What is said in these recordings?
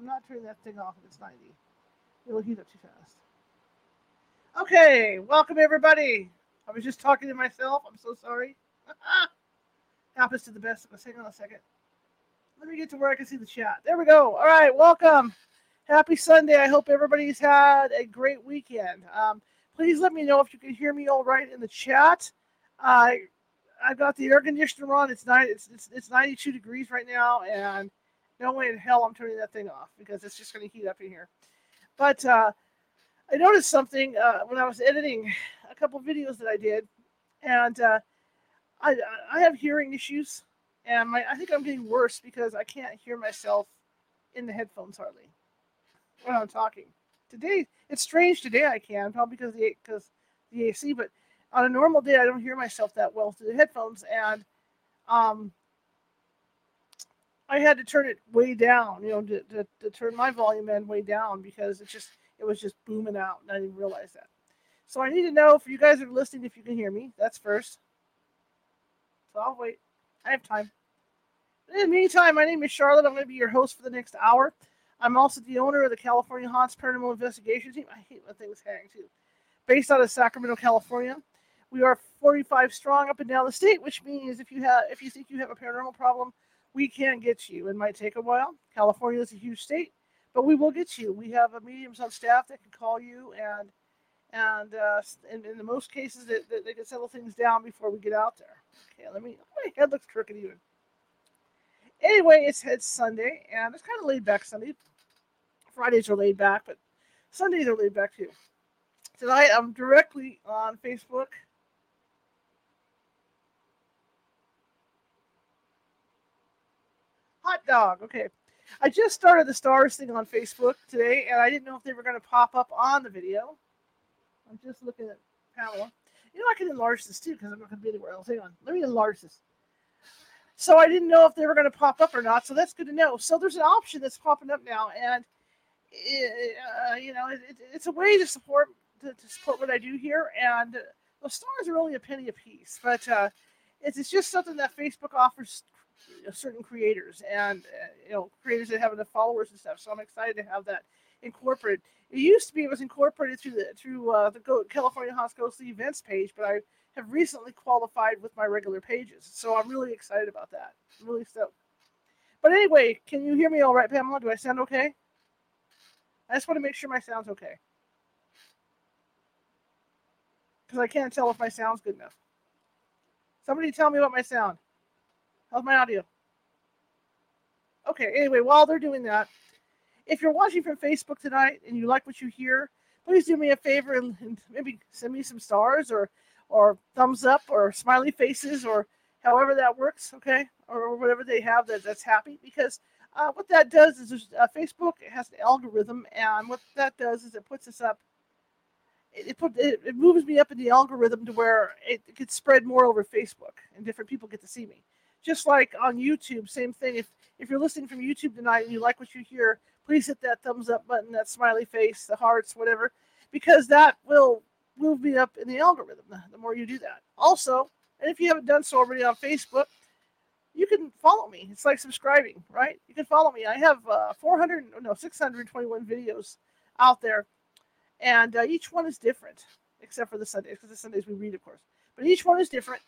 I'm not turning that thing off if it's 90. It'll heat up too fast. Okay, welcome everybody. I was just talking to myself. I'm so sorry. Happens to the best of us. Hang on a second. Let me get to where I can see the chat. There we go. All right, welcome. Happy Sunday. I hope everybody's had a great weekend. Um, please let me know if you can hear me all right in the chat. I uh, I've got the air conditioner on. It's nine. It's, it's it's 92 degrees right now, and no way in hell I'm turning that thing off because it's just going to heat up in here. But uh, I noticed something uh, when I was editing a couple videos that I did, and uh, I I have hearing issues, and my I think I'm getting worse because I can't hear myself in the headphones hardly when I'm talking. Today it's strange. Today I can probably because the because the AC, but on a normal day I don't hear myself that well through the headphones, and um, I had to turn it way down, you know, to, to, to turn my volume end way down because it just it was just booming out, and I didn't realize that. So I need to know if you guys are listening, if you can hear me. That's first. So I'll wait. I have time. In the meantime, my name is Charlotte. I'm going to be your host for the next hour. I'm also the owner of the California Haunts Paranormal Investigation Team. I hate when things hang too. Based out of Sacramento, California. We are 45 strong up and down the state, which means if you have if you think you have a paranormal problem, we can get you. It might take a while. California is a huge state, but we will get you. We have a mediums on staff that can call you and and uh, in, in the most cases that, that they can settle things down before we get out there. Okay, let me. My head looks crooked even. Anyway, it's it's Sunday and it's kind of laid back Sunday. Fridays are laid back, but Sundays are laid back too. Tonight I'm directly on Facebook. Hot dog. Okay. I just started the stars thing on Facebook today, and I didn't know if they were going to pop up on the video. I'm just looking at Pamela. You know, I can enlarge this too because I'm not going to be anywhere else. Hang on. Let me enlarge this. So I didn't know if they were going to pop up or not. So that's good to know. So there's an option that's popping up now, and it, uh, you know, it, it's a way to support to, to, support what I do here. And the stars are only a penny a piece, but uh, it's, it's just something that Facebook offers certain creators and uh, you know creators that have enough followers and stuff. So I'm excited to have that incorporated. It used to be it was incorporated through the through uh, the Go- California Haunts Ghostly Events page, but I have recently qualified with my regular pages. So I'm really excited about that. I'm really stoked. But anyway, can you hear me all right, Pamela? Do I sound okay? I just want to make sure my sound's okay. Because I can't tell if my sound's good enough. Somebody tell me about my sound. How's my audio? Okay, anyway, while they're doing that, if you're watching from Facebook tonight and you like what you hear, please do me a favor and, and maybe send me some stars or or thumbs up or smiley faces or however that works, okay, or whatever they have that, that's happy. Because uh, what that does is uh, Facebook has an algorithm, and what that does is it puts us up. It, it put it, it moves me up in the algorithm to where it, it gets spread more over Facebook, and different people get to see me. Just like on YouTube, same thing. If if you're listening from YouTube tonight and you like what you hear, please hit that thumbs up button, that smiley face, the hearts, whatever, because that will move me up in the algorithm the more you do that. Also, and if you haven't done so already on Facebook, you can follow me. It's like subscribing, right? You can follow me. I have uh, 400, no, 621 videos out there, and uh, each one is different, except for the Sundays, because the Sundays we read, of course. But each one is different.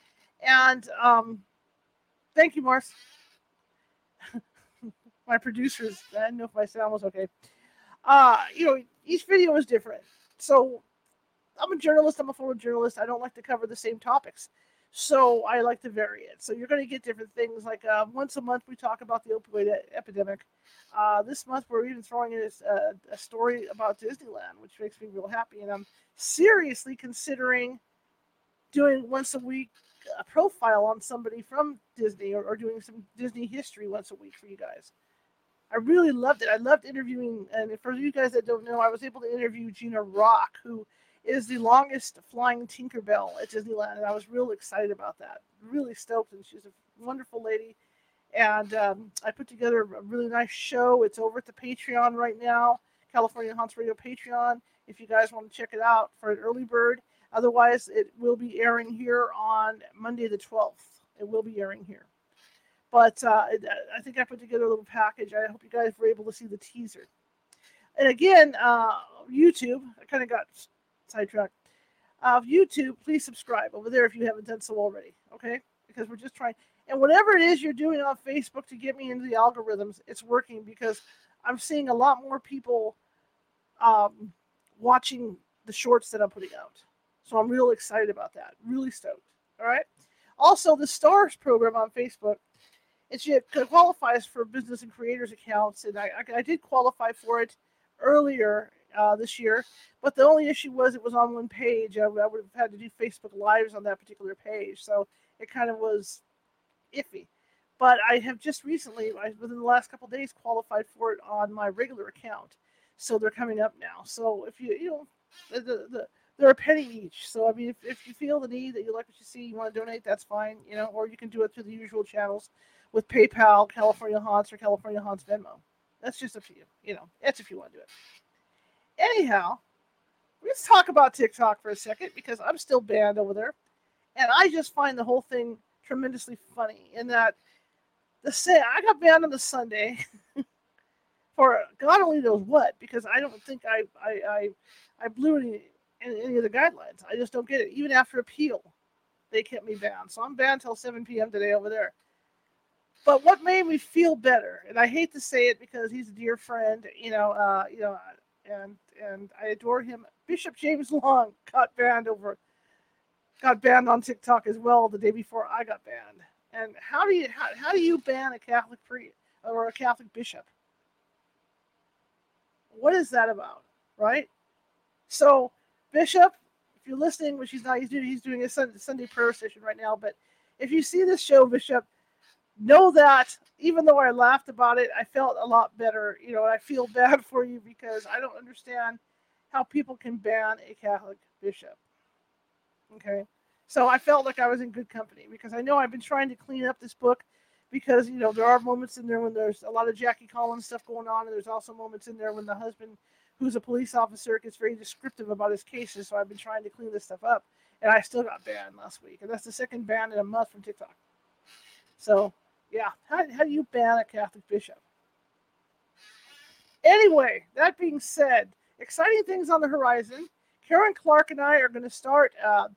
And um, thank you, Mars. my producers, I didn't know if my sound was okay. Uh, you know, each video is different. So I'm a journalist. I'm a former journalist. I don't like to cover the same topics. So I like to vary it. So you're going to get different things. Like uh, once a month, we talk about the opioid epidemic. Uh, this month, we're even throwing in a, a, story about Disneyland, which makes me real happy. And I'm seriously considering doing once a week a profile on somebody from Disney or, or doing some Disney history once a week for you guys. I really loved it. I loved interviewing. And for you guys that don't know, I was able to interview Gina Rock, who is the longest flying Tinkerbell at Disneyland, and I was real excited about that. Really stoked, and she's a wonderful lady. And um, I put together a really nice show. It's over at the Patreon right now, California Haunts Radio Patreon. If you guys want to check it out for an early bird, otherwise it will be airing here on Monday the 12th. It will be airing here. But uh, I think I put together a little package. I hope you guys were able to see the teaser. And again, uh, YouTube, I kind of got sidetracked. Uh, YouTube, please subscribe over there if you haven't done so already. Okay, because we're just trying. And whatever it is you're doing on Facebook to get me into the algorithms, it's working because I'm seeing a lot more people um, watching the shorts that I'm putting out. So I'm real excited about that. Really stoked. All right. Also, the Stars program on Facebook, it qualifies for business and creators accounts, and I, I, I did qualify for it earlier uh, this year, but the only issue was it was on one page. I, I would have had to do Facebook Lives on that particular page, so it kind of was iffy. But I have just recently, within the last couple days, qualified for it on my regular account. So they're coming up now. So if you, you know, the, the, the they're a penny each. So I mean, if, if you feel the need that you like what you see, you want to donate, that's fine. You know, or you can do it through the usual channels with PayPal, California Haunts, or California Haunts Venmo. That's just to you. You know, that's if you want to do it. Anyhow, let's talk about TikTok for a second because I'm still banned over there, and I just find the whole thing tremendously funny. In that, the say I got banned on the Sunday for God only knows what because I don't think I I I, I blew any any of the guidelines. I just don't get it. Even after appeal, they kept me banned. So I'm banned till 7 p.m. today over there. But what made me feel better, and I hate to say it because he's a dear friend, you know, uh, you know, and and I adore him. Bishop James Long got banned over, got banned on TikTok as well the day before I got banned. And how do you how, how do you ban a Catholic priest or a Catholic bishop? What is that about, right? So Bishop, if you're listening, which he's not, he's doing, he's doing a Sunday prayer session right now. But if you see this show, Bishop, know that even though I laughed about it, I felt a lot better. You know, I feel bad for you because I don't understand how people can ban a Catholic bishop. Okay. So I felt like I was in good company because I know I've been trying to clean up this book because, you know, there are moments in there when there's a lot of Jackie Collins stuff going on, and there's also moments in there when the husband who's a police officer, gets very descriptive about his cases. So I've been trying to clean this stuff up, and I still got banned last week, and that's the second ban in a month from TikTok. So yeah, how, how do you ban a Catholic bishop? Anyway, that being said, exciting things on the horizon. Karen Clark and I are going to start uh,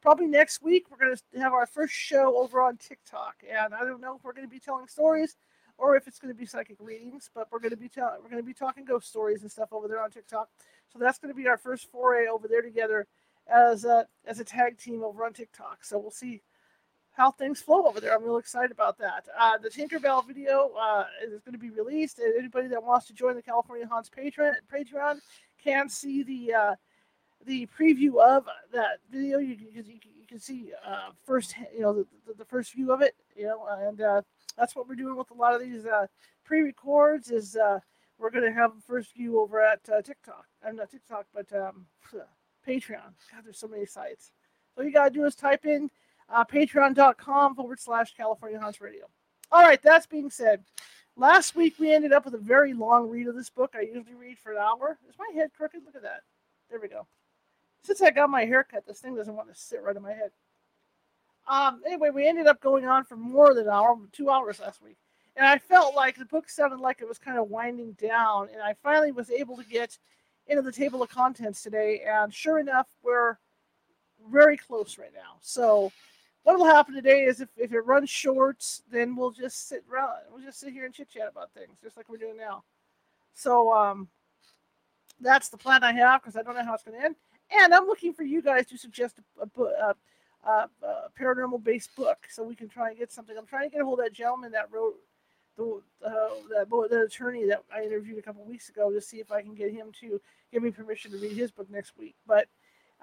probably next week. We're going to have our first show over on TikTok, and I don't know if we're going to be telling stories or if it's going to be psychic readings. But we're going to be telling we're going to be talking ghost stories and stuff over there on TikTok. So that's going to be our first foray over there together as a as a tag team over on TikTok. So we'll see how things flow over there. I'm real excited about that. Uh, the Tinkerbell video uh, is going to be released. Anybody that wants to join the California Haunts Patreon Patreon can see the uh, the preview of that video. You, you, you can see uh, first, you know, the, the, the, first view of it. You know, and uh, that's what we're doing with a lot of these uh, pre-records. Is uh, we're going to have first view over at uh, TikTok. I'm not TikTok, but um, Patreon. God, there's so many sites. So you got to do is type in uh, patreon.com forward slash California Haunts Radio. All right, that's being said. Last week we ended up with a very long read of this book. I usually read for an hour. Is my head crooked? Look at that. There we go. Since I got my haircut, this thing doesn't want to sit right in my head. Um, anyway, we ended up going on for more than an hour, two hours last week. And I felt like the book sounded like it was kind of winding down. And I finally was able to get into the table of contents today. And sure enough, we're very close right now. So what will happen today is if, if it runs short, then we'll just sit around, we'll just sit here and chit chat about things, just like we're doing now. So um, that's the plan I have because I don't know how it's going to end. And I'm looking for you guys to suggest a, a, a uh, uh, paranormal based book so we can try and get something. I'm trying to get a hold of that gentleman that wrote the uh, that the attorney that I interviewed a couple weeks ago to see if I can get him to give me permission to read his book next week. But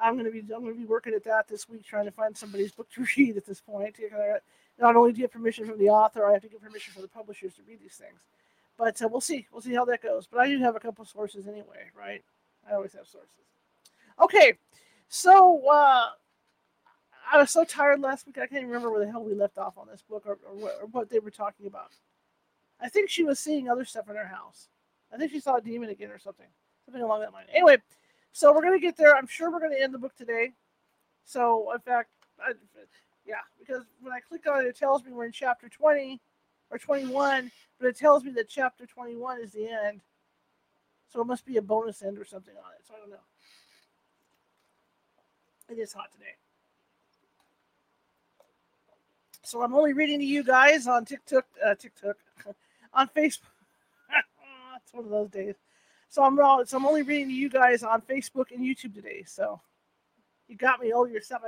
I'm gonna be I'm gonna be working at that this week, trying to find somebody's book to read at this point. Not only do you get permission from the author, I have to get permission from the publishers to read these things. But uh, we'll see. We'll see how that goes. But I do have a couple sources anyway, right? I always have sources. Okay, so uh, I was so tired last week. I can't remember where the hell we left off on this book or, or, what, or what they were talking about. I think she was seeing other stuff in her house. I think she saw a demon again or something, something along that line. Anyway, so we're gonna get there. I'm sure we're gonna end the book today. So in fact, I, yeah, because when I click on it, it tells me we're in chapter 20, or 21, but it tells me that chapter 21 is the end. So it must be a bonus end or something on it. So I don't know. It is hot today. So I'm only reading to you guys on TikTok, uh, TikTok, on Facebook. it's one of those days. So I'm so I'm only reading to you guys on Facebook and YouTube today. So you got me all your stuff.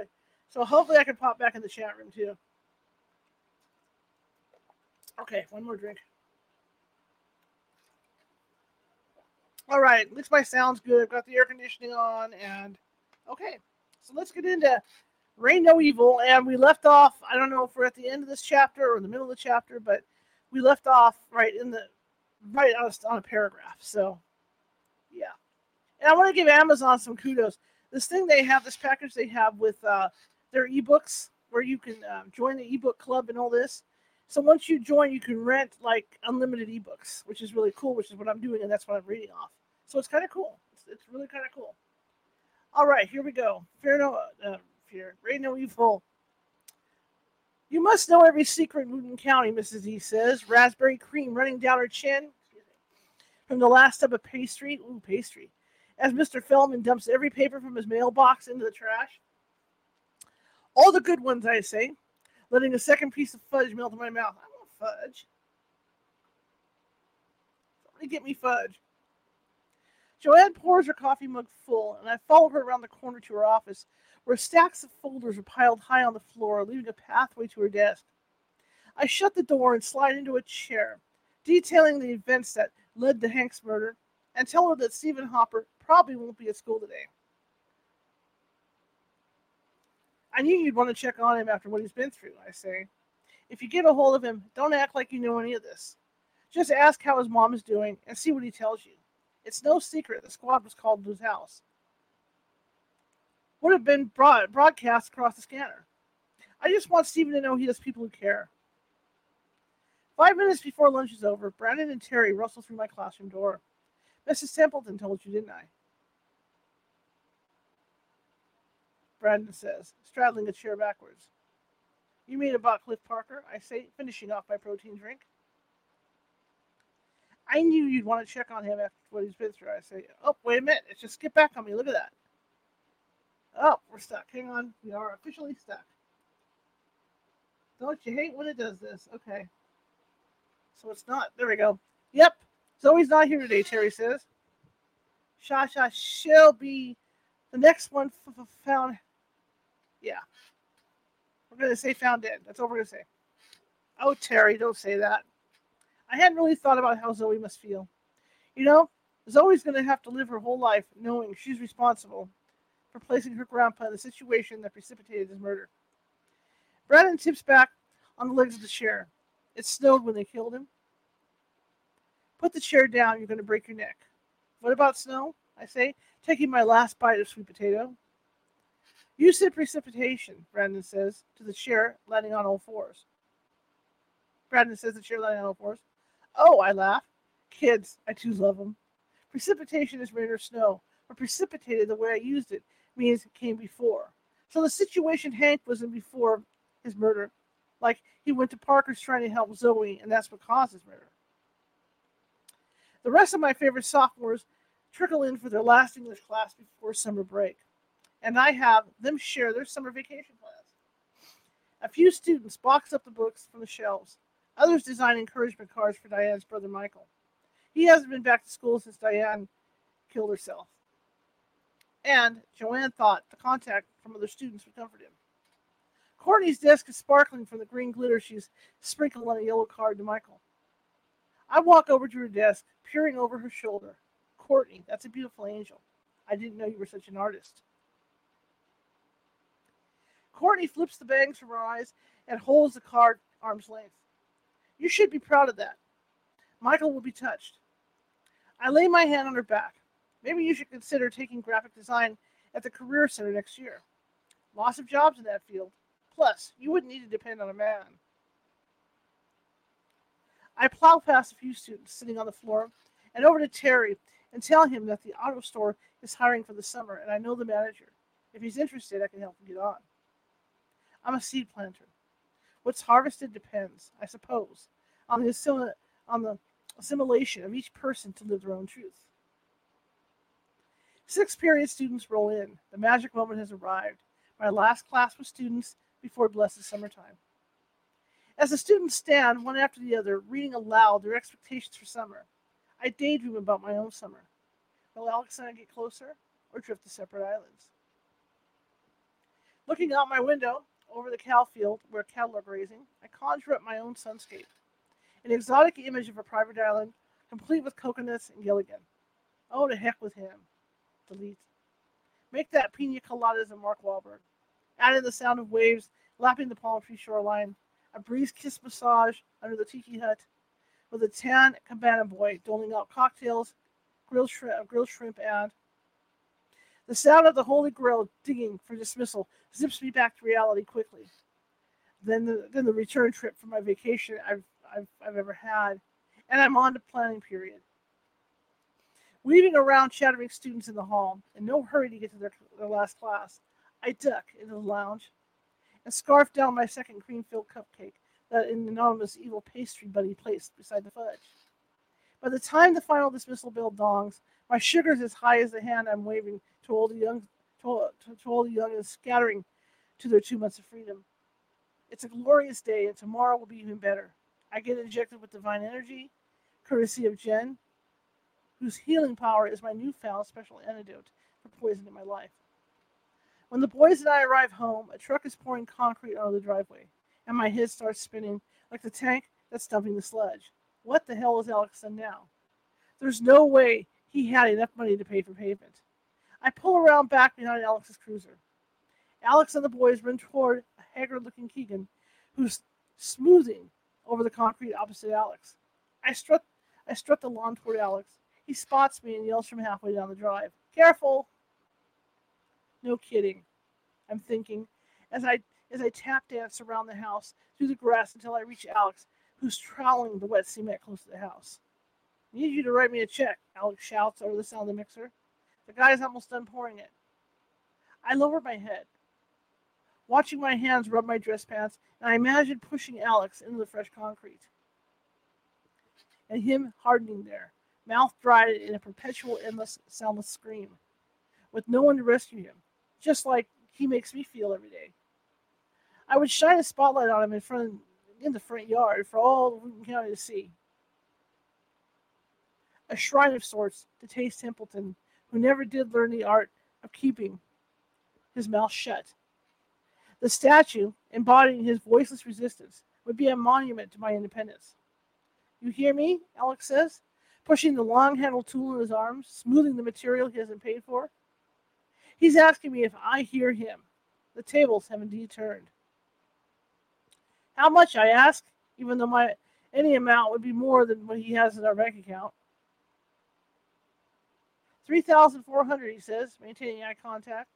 So hopefully I can pop back in the chat room too. Okay, one more drink. All right, at least my sound's good. I've got the air conditioning on, and okay. So let's get into Rain No Evil. And we left off, I don't know if we're at the end of this chapter or the middle of the chapter, but we left off right in the right on a, on a paragraph. So yeah. And I want to give Amazon some kudos. This thing they have, this package they have with uh, their ebooks, where you can uh, join the ebook club and all this. So once you join, you can rent like unlimited ebooks, which is really cool, which is what I'm doing, and that's what I'm reading off. So it's kind of cool. It's, it's really kind of cool. All right, here we go. Fear no, uh, rain no evil. You must know every secret in Newton County, Mrs. E says, raspberry cream running down her chin from the last tub of pastry. Ooh, pastry. As Mr. Feldman dumps every paper from his mailbox into the trash. All the good ones, I say, letting a second piece of fudge melt in my mouth. I want fudge. Somebody get me fudge. Joanne pours her coffee mug full, and I follow her around the corner to her office, where stacks of folders are piled high on the floor, leaving a pathway to her desk. I shut the door and slide into a chair, detailing the events that led to Hank's murder, and tell her that Stephen Hopper probably won't be at school today. I knew you'd want to check on him after what he's been through, I say. If you get a hold of him, don't act like you know any of this. Just ask how his mom is doing and see what he tells you. It's no secret the squad was called to his house. Would have been broad, broadcast across the scanner. I just want Stephen to know he has people who care. Five minutes before lunch is over, Brandon and Terry rustle through my classroom door. Mrs. Templeton told you, didn't I? Brandon says, straddling a chair backwards. You mean about Cliff Parker? I say, finishing off my protein drink. I knew you'd want to check on him after what he's been through. I say, oh, wait a minute. It's just get back on me. Look at that. Oh, we're stuck. Hang on. We are officially stuck. Don't you hate when it does this? Okay. So it's not. There we go. Yep. Zoe's not here today, Terry says. Shasha, she'll be the next one f- found. Yeah. We're going to say found dead. That's all we're going to say. Oh, Terry, don't say that. I hadn't really thought about how Zoe must feel. You know, Zoe's going to have to live her whole life knowing she's responsible for placing her grandpa in the situation that precipitated his murder. Brandon tips back on the legs of the chair. It snowed when they killed him. Put the chair down, you're going to break your neck. What about snow? I say, taking my last bite of sweet potato. You said precipitation, Brandon says to the chair, landing on all fours. Brandon says the chair landing on all fours. Oh, I laugh. Kids, I too love them. Precipitation is rain or snow, but precipitated the way I used it means it came before. So the situation Hank was in before his murder, like he went to Parker's trying to help Zoe, and that's what caused his murder. The rest of my favorite sophomores trickle in for their last English class before summer break, and I have them share their summer vacation plans. A few students box up the books from the shelves. Others design encouragement cards for Diane's brother Michael. He hasn't been back to school since Diane killed herself. And Joanne thought the contact from other students would comfort him. Courtney's desk is sparkling from the green glitter she's sprinkled on a yellow card to Michael. I walk over to her desk, peering over her shoulder. Courtney, that's a beautiful angel. I didn't know you were such an artist. Courtney flips the bangs from her eyes and holds the card arm's length. You should be proud of that. Michael will be touched. I lay my hand on her back. Maybe you should consider taking graphic design at the Career Center next year. Lots of jobs in that field. Plus, you wouldn't need to depend on a man. I plow past a few students sitting on the floor and over to Terry and tell him that the auto store is hiring for the summer and I know the manager. If he's interested, I can help him get on. I'm a seed planter. What's harvested depends, I suppose, on the, assimil- on the assimilation of each person to live their own truth. Sixth period students roll in. The magic moment has arrived. My last class with students before blessed summertime. As the students stand one after the other, reading aloud their expectations for summer, I daydream about my own summer. Will Alex and I get closer or drift to separate islands? Looking out my window over the cow field where cattle are grazing, I conjure up my own sunscape, an exotic image of a private island, complete with coconuts and Gilligan. Oh, to heck with him. Delete. Make that pina coladas and Mark Wahlberg. Add in the sound of waves lapping the palm tree shoreline, a breeze kissed massage under the tiki hut, with a tan cabana boy doling out cocktails, grilled shrimp, uh, grilled shrimp, and the sound of the Holy Grail digging for dismissal zips me back to reality quickly. Then the then the return trip for my vacation I've I've, I've ever had, and I'm on to planning period. Weaving around chattering students in the hall, in no hurry to get to their, their last class, I duck into the lounge and scarf down my second cream-filled cupcake that an anonymous evil pastry buddy placed beside the fudge. By the time the final dismissal bell dongs, my sugar's as high as the hand I'm waving to all the young to, to, to all the young scattering to their two months of freedom. It's a glorious day, and tomorrow will be even better. I get injected with divine energy, courtesy of Jen, whose healing power is my newfound special antidote for poison in my life. When the boys and I arrive home, a truck is pouring concrete onto the driveway, and my head starts spinning like the tank that's dumping the sludge. What the hell is Alex done now? There's no way he had enough money to pay for pavement. I pull around back behind Alex's cruiser. Alex and the boys run toward a haggard looking Keegan, who's smoothing over the concrete opposite Alex. I strut I strut the lawn toward Alex. He spots me and yells from halfway down the drive. Careful! No kidding. I'm thinking as I as I tap dance around the house through the grass until I reach Alex, who's troweling the wet cement close to the house. Need you to write me a check, Alex shouts over the sound of the mixer. The guy's almost done pouring it. I lower my head, watching my hands rub my dress pants, and I imagine pushing Alex into the fresh concrete. And him hardening there, mouth dried in a perpetual, endless, soundless scream, with no one to rescue him, just like he makes me feel every day. I would shine a spotlight on him in front in the front yard for all Wheaton County to see. A shrine of sorts to Tase Templeton, who never did learn the art of keeping his mouth shut. The statue, embodying his voiceless resistance, would be a monument to my independence. You hear me? Alex says, pushing the long handled tool in his arms, smoothing the material he hasn't paid for. He's asking me if I hear him. The tables have indeed turned. How much, I ask, even though my any amount would be more than what he has in our bank account. Three thousand four hundred, he says, maintaining eye contact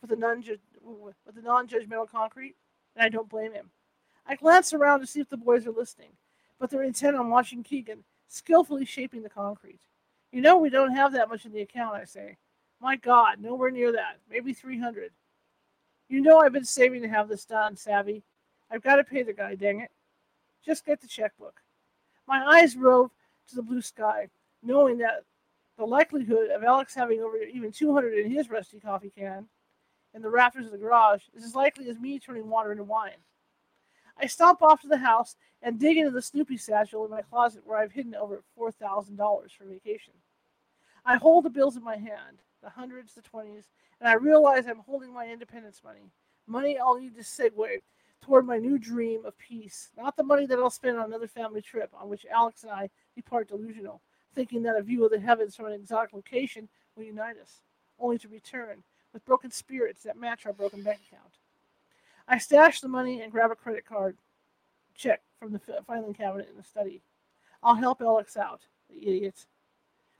with the non with the non-judgmental concrete, and I don't blame him. I glance around to see if the boys are listening, but they're intent on watching Keegan skillfully shaping the concrete. You know we don't have that much in the account, I say. My God, nowhere near that. Maybe three hundred. You know I've been saving to have this done, Savvy. I've got to pay the guy, dang it. Just get the checkbook. My eyes rove to the blue sky, knowing that the likelihood of Alex having over even 200 in his rusty coffee can in the rafters of the garage is as likely as me turning water into wine. I stomp off to the house and dig into the Snoopy satchel in my closet where I've hidden over $4,000 for vacation. I hold the bills in my hand, the hundreds, the twenties, and I realize I'm holding my independence money. Money I'll need to segue toward my new dream of peace, not the money that I'll spend on another family trip on which Alex and I depart delusional, thinking that a view of the heavens from an exotic location will unite us, only to return with broken spirits that match our broken bank account. I stash the money and grab a credit card check from the filing cabinet in the study. I'll help Alex out, the idiot.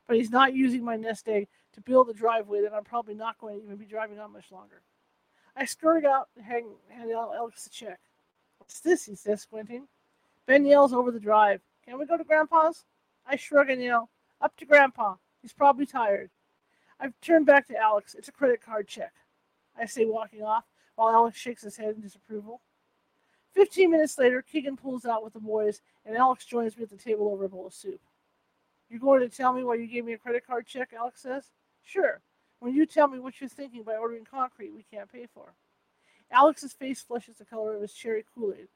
But he's not using my nest egg to build a driveway that I'm probably not going to even be driving on much longer. I scurried out and hand, hand Alex the check. What's this? he says, squinting. Ben yells over the drive. Can we go to Grandpa's? I shrug and yell, Up to Grandpa. He's probably tired. I've turned back to Alex. It's a credit card check. I say, walking off, while Alex shakes his head in disapproval. Fifteen minutes later, Keegan pulls out with the boys, and Alex joins me at the table over a bowl of soup. You're going to tell me why you gave me a credit card check, Alex says. Sure. When you tell me what you're thinking by ordering concrete we can't pay for. Alex's face flushes the color of his cherry Kool Aid.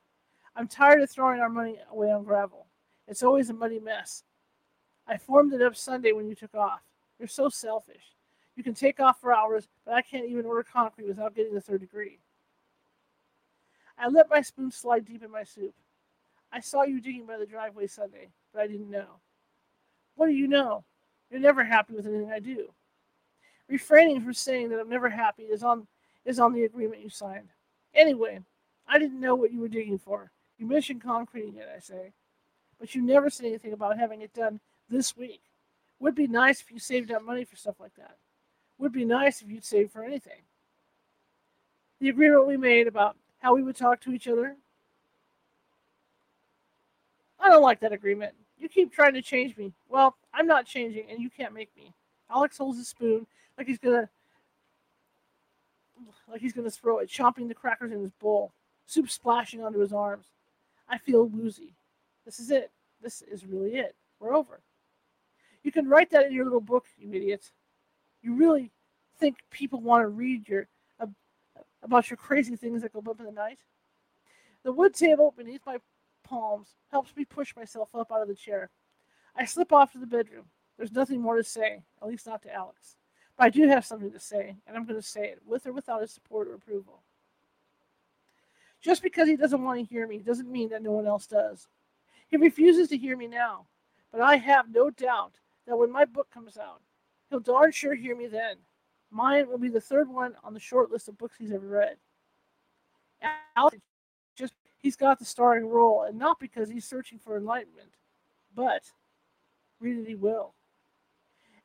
I'm tired of throwing our money away on gravel. It's always a muddy mess. I formed it up Sunday when you took off. You're so selfish. You can take off for hours, but I can't even order concrete without getting the third degree. I let my spoon slide deep in my soup. I saw you digging by the driveway Sunday, but I didn't know. What do you know? You're never happy with anything I do. Refraining from saying that I'm never happy is on is on the agreement you signed. Anyway, I didn't know what you were digging for. You mentioned concreting it, I say. But you never said anything about having it done this week. Would be nice if you saved up money for stuff like that. Would be nice if you'd save for anything. The agreement we made about how we would talk to each other. I don't like that agreement. You keep trying to change me. Well, I'm not changing, and you can't make me. Alex holds his spoon like he's gonna like he's gonna throw it, chomping the crackers in his bowl, soup splashing onto his arms. I feel woozy. This is it. This is really it. We're over. You can write that in your little book, you idiot. You really think people want to read your uh, about your crazy things that go bump in the night? The wood table beneath my palms helps me push myself up out of the chair. I slip off to the bedroom. There's nothing more to say, at least not to Alex. But I do have something to say, and I'm going to say it, with or without his support or approval. Just because he doesn't want to hear me doesn't mean that no one else does. He refuses to hear me now, but I have no doubt that when my book comes out, he'll darn sure hear me then. Mine will be the third one on the short list of books he's ever read. Alex just he's got the starring role, and not because he's searching for enlightenment, but read it he will.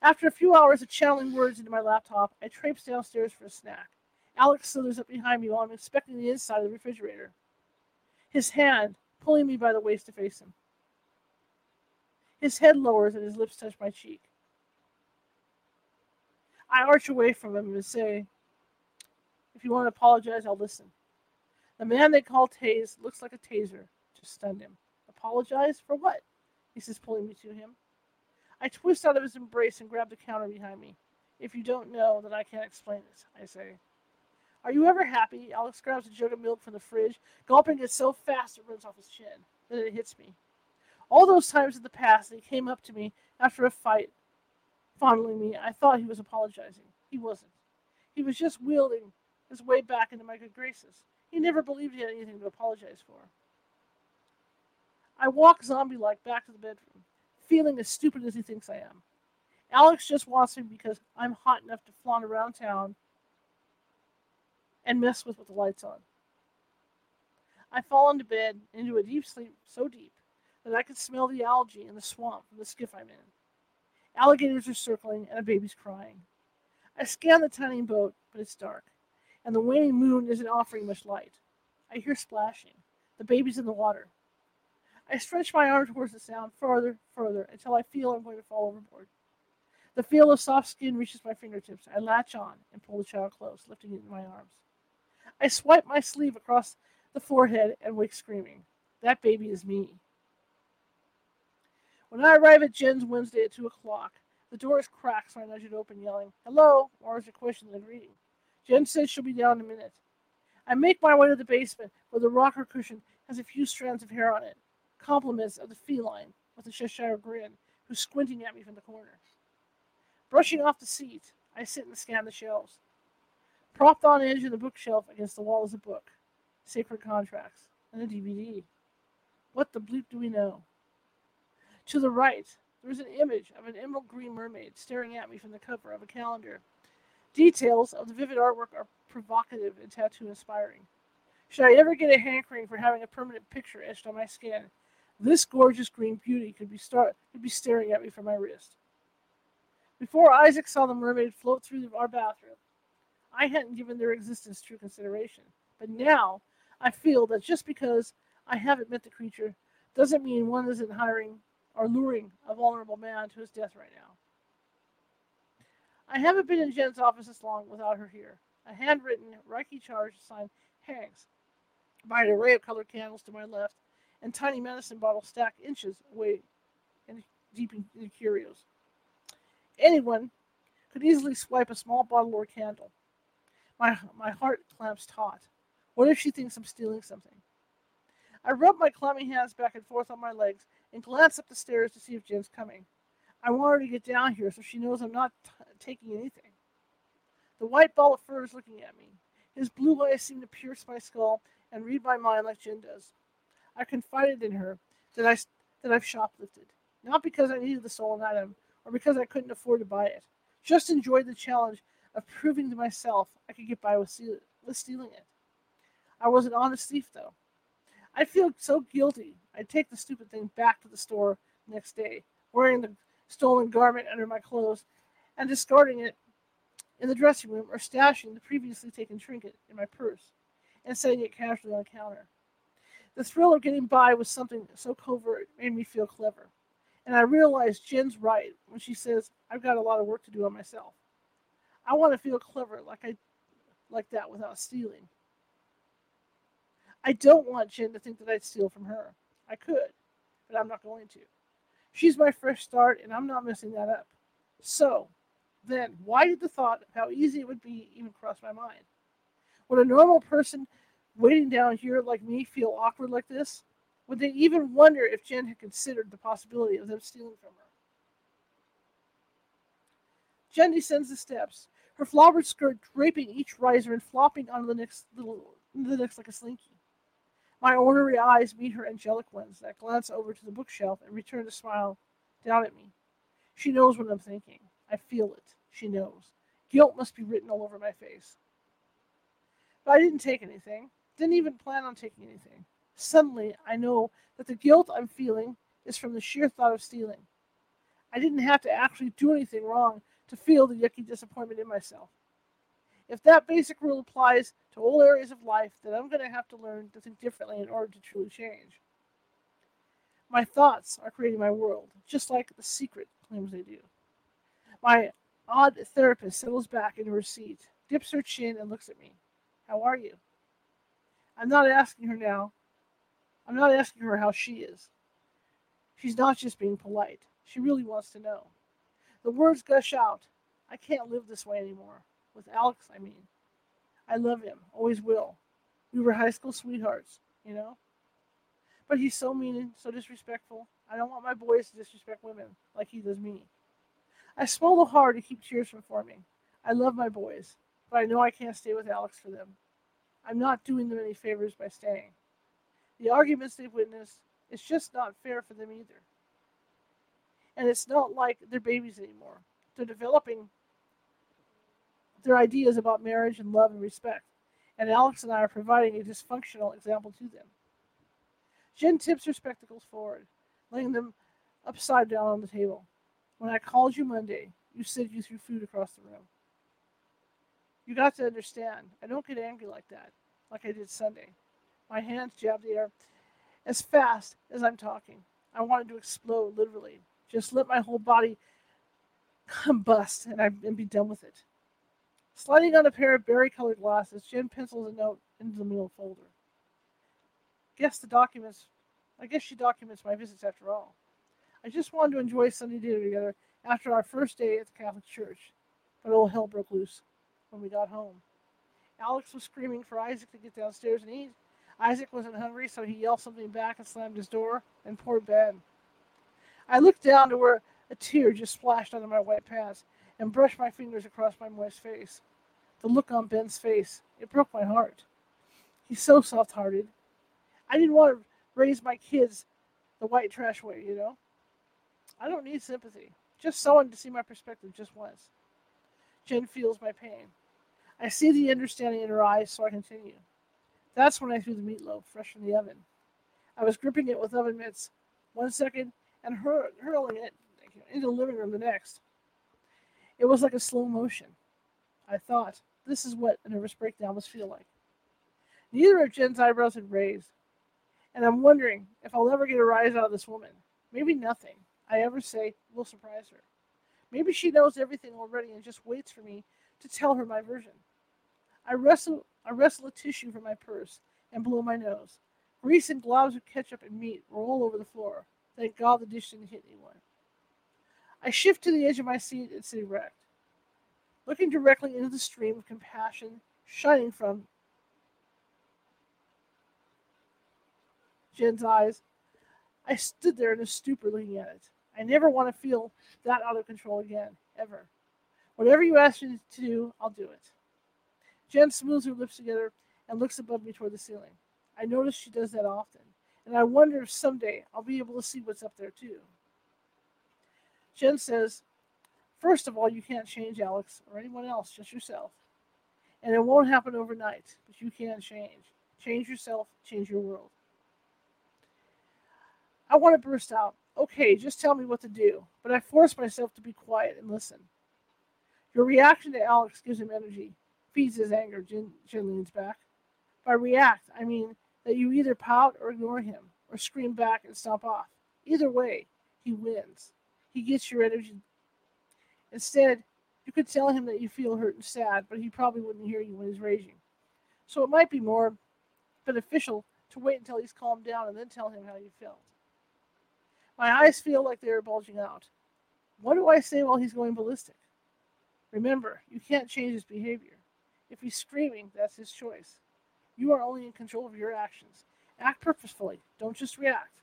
After a few hours of channeling words into my laptop, I traipse downstairs for a snack. Alex slithers up behind me while I'm inspecting the inside of the refrigerator. His hand pulling me by the waist to face him. His head lowers and his lips touch my cheek. I arch away from him and say, If you want to apologize, I'll listen. The man they call Tase looks like a taser. Just stunned him. Apologize? For what? He says, pulling me to him. I twist out of his embrace and grab the counter behind me. If you don't know, then I can't explain it, I say. Are you ever happy? Alex grabs a jug of milk from the fridge, gulping it so fast it runs off his chin. Then it hits me. All those times in the past that he came up to me after a fight, fondling me, I thought he was apologizing. He wasn't. He was just wielding his way back into my good graces. He never believed he had anything to apologize for. I walk zombie like back to the bedroom feeling as stupid as he thinks I am. Alex just wants me because I'm hot enough to flaunt around town and mess with with the lights on. I fall into bed into a deep sleep so deep that I can smell the algae in the swamp from the skiff I'm in. Alligators are circling and a baby's crying. I scan the tiny boat, but it's dark, and the waning moon isn't offering much light. I hear splashing. The baby's in the water. I stretch my arm towards the sound, further, further, until I feel I'm going to fall overboard. The feel of soft skin reaches my fingertips. I latch on and pull the child close, lifting it in my arms. I swipe my sleeve across the forehead and wake screaming. That baby is me. When I arrive at Jen's Wednesday at 2 o'clock, the door is cracked, so I nudge it open, yelling, Hello, or is a question than a greeting. Jen says she'll be down in a minute. I make my way to the basement, where the rocker cushion has a few strands of hair on it compliments of the feline with a Cheshire grin, who's squinting at me from the corner. Brushing off the seat, I sit and scan the shelves. Propped on edge of the bookshelf against the wall is a book, Sacred Contracts, and a DVD. What the bleep do we know? To the right, there is an image of an emerald green mermaid staring at me from the cover of a calendar. Details of the vivid artwork are provocative and tattoo inspiring. Should I ever get a hankering for having a permanent picture etched on my skin, this gorgeous green beauty could be start could be staring at me from my wrist. Before Isaac saw the mermaid float through our bathroom, I hadn't given their existence true consideration. But now I feel that just because I haven't met the creature doesn't mean one isn't hiring or luring a vulnerable man to his death right now. I haven't been in Jen's office this long without her here. A handwritten Reiki charge sign hangs by an array of colored candles to my left, and tiny medicine bottles stacked inches away in deep in the curios. Anyone could easily swipe a small bottle or candle. My, my heart clamps taut. What if she thinks I'm stealing something? I rub my clammy hands back and forth on my legs and glance up the stairs to see if Jen's coming. I want her to get down here so she knows I'm not t- taking anything. The white ball of fur is looking at me. His blue eyes seem to pierce my skull and read my mind like Jim does. I confided in her that I that I've shoplifted, not because I needed the stolen item or because I couldn't afford to buy it. Just enjoyed the challenge of proving to myself I could get by with, steal, with stealing it. I was an honest thief, though. I'd feel so guilty. I'd take the stupid thing back to the store next day, wearing the stolen garment under my clothes and discarding it in the dressing room or stashing the previously taken trinket in my purse and setting it casually on the counter. The thrill of getting by with something so covert made me feel clever. And I realized Jen's right when she says I've got a lot of work to do on myself. I want to feel clever like I like that without stealing. I don't want Jen to think that I'd steal from her. I could, but I'm not going to. She's my fresh start, and I'm not messing that up. So, then, why did the thought of how easy it would be even cross my mind? Would a normal person waiting down here like me feel awkward like this? Would they even wonder if Jen had considered the possibility of them stealing from her? Jen descends the steps, her flowered skirt draping each riser and flopping onto the next little the next like a slinky. My ornery eyes meet her angelic ones that glance over to the bookshelf and return to smile down at me. She knows what I'm thinking. I feel it. She knows. Guilt must be written all over my face. But I didn't take anything. Didn't even plan on taking anything. Suddenly, I know that the guilt I'm feeling is from the sheer thought of stealing. I didn't have to actually do anything wrong to feel the yucky disappointment in myself. If that basic rule applies all areas of life, that I'm going to have to learn to think differently in order to truly change. My thoughts are creating my world, just like the secret claims they do. My odd therapist settles back into her seat, dips her chin, and looks at me. How are you? I'm not asking her now. I'm not asking her how she is. She's not just being polite. She really wants to know. The words gush out. I can't live this way anymore. With Alex, I mean. I love him, always will. We were high school sweethearts, you know? But he's so mean and so disrespectful. I don't want my boys to disrespect women like he does me. I swallow hard to keep tears from forming. I love my boys, but I know I can't stay with Alex for them. I'm not doing them any favors by staying. The arguments they've witnessed, it's just not fair for them either. And it's not like they're babies anymore. They're developing their ideas about marriage and love and respect, and Alex and I are providing a dysfunctional example to them. Jen tips her spectacles forward, laying them upside down on the table. When I called you Monday, you said you threw food across the room. You got to understand, I don't get angry like that, like I did Sunday. My hands jab the air as fast as I'm talking. I wanted to explode, literally. Just let my whole body combust and, I, and be done with it. Sliding on a pair of berry colored glasses, Jen pencils a note into the middle folder. Guess the documents, I guess she documents my visits after all. I just wanted to enjoy Sunday dinner together after our first day at the Catholic Church, but all hell broke loose when we got home. Alex was screaming for Isaac to get downstairs and eat. Isaac wasn't hungry, so he yelled something back and slammed his door, and poor Ben. I looked down to where a tear just splashed onto my white pants and brushed my fingers across my moist face the look on Ben's face. It broke my heart. He's so soft hearted. I didn't want to raise my kids the white trash way, you know? I don't need sympathy. Just someone to see my perspective just once. Jen feels my pain. I see the understanding in her eyes, so I continue. That's when I threw the meatloaf fresh from the oven. I was gripping it with oven mitts one second and hur- hurling it into the living room the next. It was like a slow motion. I thought, this is what a nervous breakdown must feel like. Neither of Jen's eyebrows had raised, and I'm wondering if I'll ever get a rise out of this woman. Maybe nothing I ever say will surprise her. Maybe she knows everything already and just waits for me to tell her my version. I wrestle, I wrestle a tissue from my purse and blow my nose. Grease and globs of ketchup and meat roll all over the floor. Thank God the dish didn't hit anyone. I shift to the edge of my seat and sit erect, looking directly into the stream of compassion shining from Jen's eyes. I stood there in a stupor looking at it. I never want to feel that out of control again, ever. Whatever you ask me to do, I'll do it. Jen smooths her lips together and looks above me toward the ceiling. I notice she does that often, and I wonder if someday I'll be able to see what's up there too. Jen says, First of all, you can't change Alex or anyone else, just yourself. And it won't happen overnight, but you can change. Change yourself, change your world. I want to burst out. Okay, just tell me what to do. But I force myself to be quiet and listen. Your reaction to Alex gives him energy, feeds his anger, Jen, Jen leans back. By react, I mean that you either pout or ignore him, or scream back and stomp off. Either way, he wins. He gets your energy. Instead, you could tell him that you feel hurt and sad, but he probably wouldn't hear you when he's raging. So it might be more beneficial to wait until he's calmed down and then tell him how you felt. My eyes feel like they are bulging out. What do I say while he's going ballistic? Remember, you can't change his behavior. If he's screaming, that's his choice. You are only in control of your actions. Act purposefully, don't just react.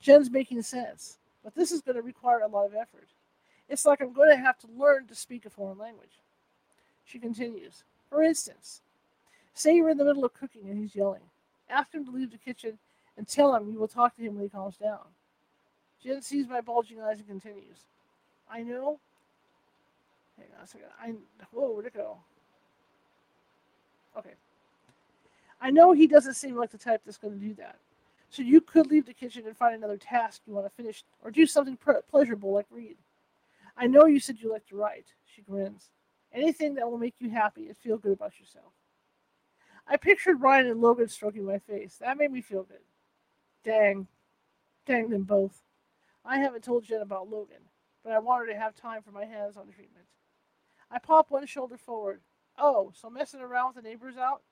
Jen's making sense, but this is going to require a lot of effort. It's like I'm going to have to learn to speak a foreign language. She continues. For instance, say you're in the middle of cooking and he's yelling. Ask him to leave the kitchen and tell him you will talk to him when he calms down. Jen sees my bulging eyes and continues. I know. Hang on a second. I whoa, where'd it go? Okay. I know he doesn't seem like the type that's going to do that. So you could leave the kitchen and find another task you want to finish, or do something pleasurable like read. I know you said you like to write. She grins. Anything that will make you happy and feel good about yourself. I pictured Ryan and Logan stroking my face. That made me feel good. Dang. Dang them both. I haven't told Jen about Logan, but I want her to have time for my hands on treatment. I pop one shoulder forward. Oh, so messing around with the neighbors out?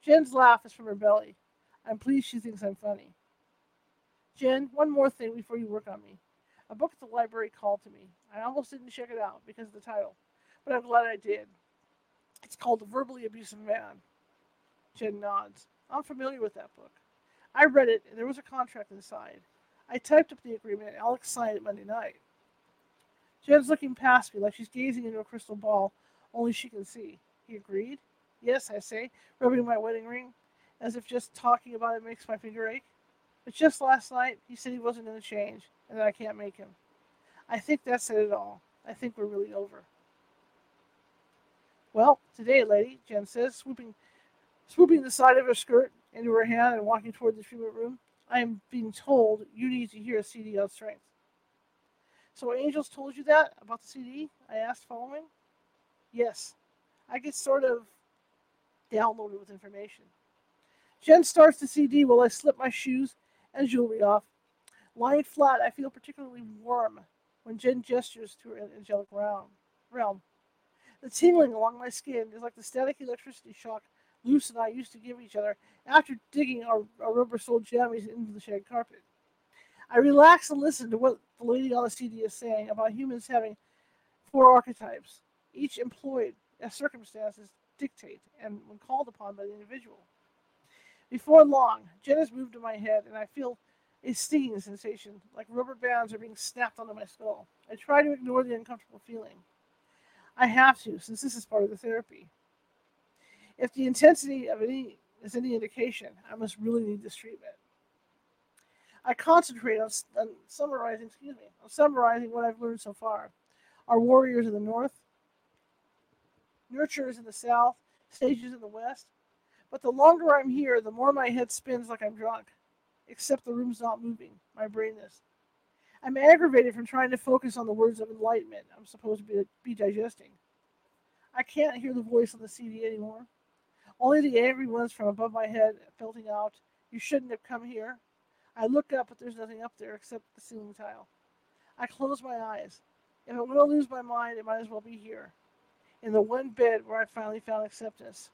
Jen's laugh is from her belly. I'm pleased she thinks I'm funny. Jen, one more thing before you work on me. A book at the library called to me. I almost didn't check it out because of the title, but I'm glad I did. It's called The Verbally Abusive Man. Jen nods. I'm familiar with that book. I read it, and there was a contract inside. I typed up the agreement, and Alex signed it Monday night. Jen's looking past me like she's gazing into a crystal ball only she can see. He agreed. Yes, I say, rubbing my wedding ring, as if just talking about it makes my finger ache. But just last night, he said he wasn't going to change, and that I can't make him. I think that said it all. I think we're really over. Well, today, lady, Jen says, swooping, swooping the side of her skirt into her hand and walking toward the treatment room. I am being told you need to hear a CD on strength. So Angels told you that about the CD? I asked, following. Yes. I get sort of downloaded with information. Jen starts the CD while I slip my shoes and jewelry off. Lying flat, I feel particularly warm when Jen gestures to her angelic realm. The tingling along my skin is like the static electricity shock Luce and I used to give each other after digging our, our rubber soled jammies into the shag carpet. I relax and listen to what the lady on the CD is saying about humans having four archetypes, each employed as circumstances dictate and when called upon by the individual. Before long, Jen has moved to my head, and I feel a stinging sensation, like rubber bands are being snapped onto my skull. I try to ignore the uncomfortable feeling. I have to, since this is part of the therapy. If the intensity of any is any indication, I must really need this treatment. I concentrate on, on summarizing, excuse me, on summarizing what I've learned so far. Our warriors in the north, nurturers in the south, sages in the west. But the longer I'm here, the more my head spins like I'm drunk. Except the room's not moving. My brain is. I'm aggravated from trying to focus on the words of enlightenment I'm supposed to be, be digesting. I can't hear the voice on the CD anymore. Only the angry ones from above my head belting out, You shouldn't have come here. I look up, but there's nothing up there except the ceiling tile. I close my eyes. If I'm going to lose my mind, it might as well be here, in the one bed where I finally found acceptance.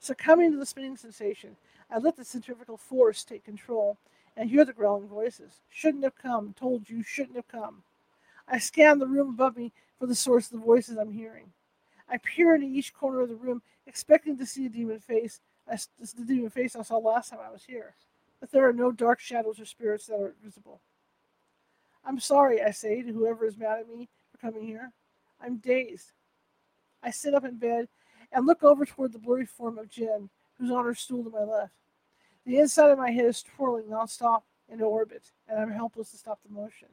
Succumbing to the spinning sensation, I let the centrifugal force take control and hear the growling voices. Shouldn't have come. Told you, shouldn't have come. I scan the room above me for the source of the voices I'm hearing. I peer into each corner of the room, expecting to see a demon face, as the demon face I saw last time I was here. But there are no dark shadows or spirits that are visible. I'm sorry, I say to whoever is mad at me for coming here. I'm dazed. I sit up in bed and look over toward the blurry form of Jen, who's on her stool to my left. The inside of my head is twirling nonstop into orbit, and I'm helpless to stop the motion.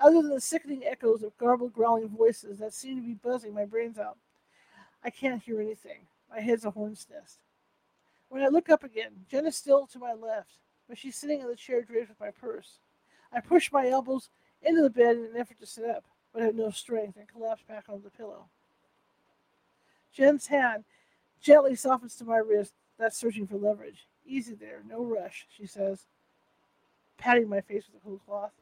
Other than the sickening echoes of garbled, growling voices that seem to be buzzing my brains out, I can't hear anything. My head's a hornet's nest. When I look up again, Jen is still to my left, but she's sitting in the chair draped with my purse. I push my elbows into the bed in an effort to sit up, but have no strength and collapse back onto the pillow. Jen's hand gently softens to my wrist, that's searching for leverage. Easy there, no rush, she says, patting my face with a cool cloth.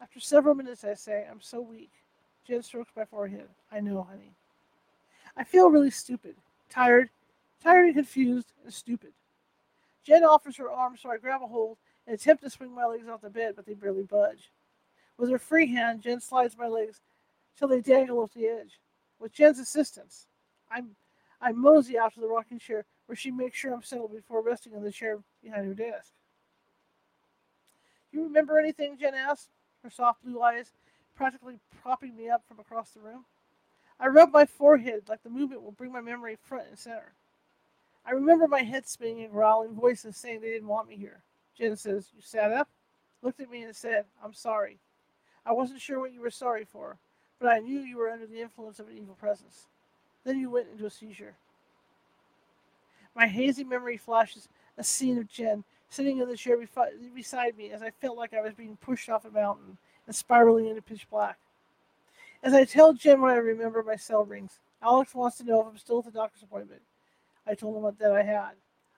After several minutes, I say, I'm so weak. Jen strokes my forehead. I know, honey. I feel really stupid, tired, tired and confused, and stupid. Jen offers her arm, so I grab a hold and attempt to swing my legs off the bed, but they barely budge. With her free hand, Jen slides my legs till they dangle off the edge. With Jen's assistance, I'm I mosey out to the rocking chair where she makes sure I'm settled before resting in the chair behind her desk. You remember anything? Jen asks, her soft blue eyes practically propping me up from across the room. I rub my forehead like the movement will bring my memory front and center. I remember my head spinning and growling voices saying they didn't want me here. Jen says, You sat up, looked at me, and said, I'm sorry. I wasn't sure what you were sorry for, but I knew you were under the influence of an evil presence. Then you went into a seizure. My hazy memory flashes a scene of Jen sitting in the chair beside me as I felt like I was being pushed off a mountain and spiraling into pitch black. As I tell Jen what I remember, my cell rings. Alex wants to know if I'm still at the doctor's appointment. I told him that I had.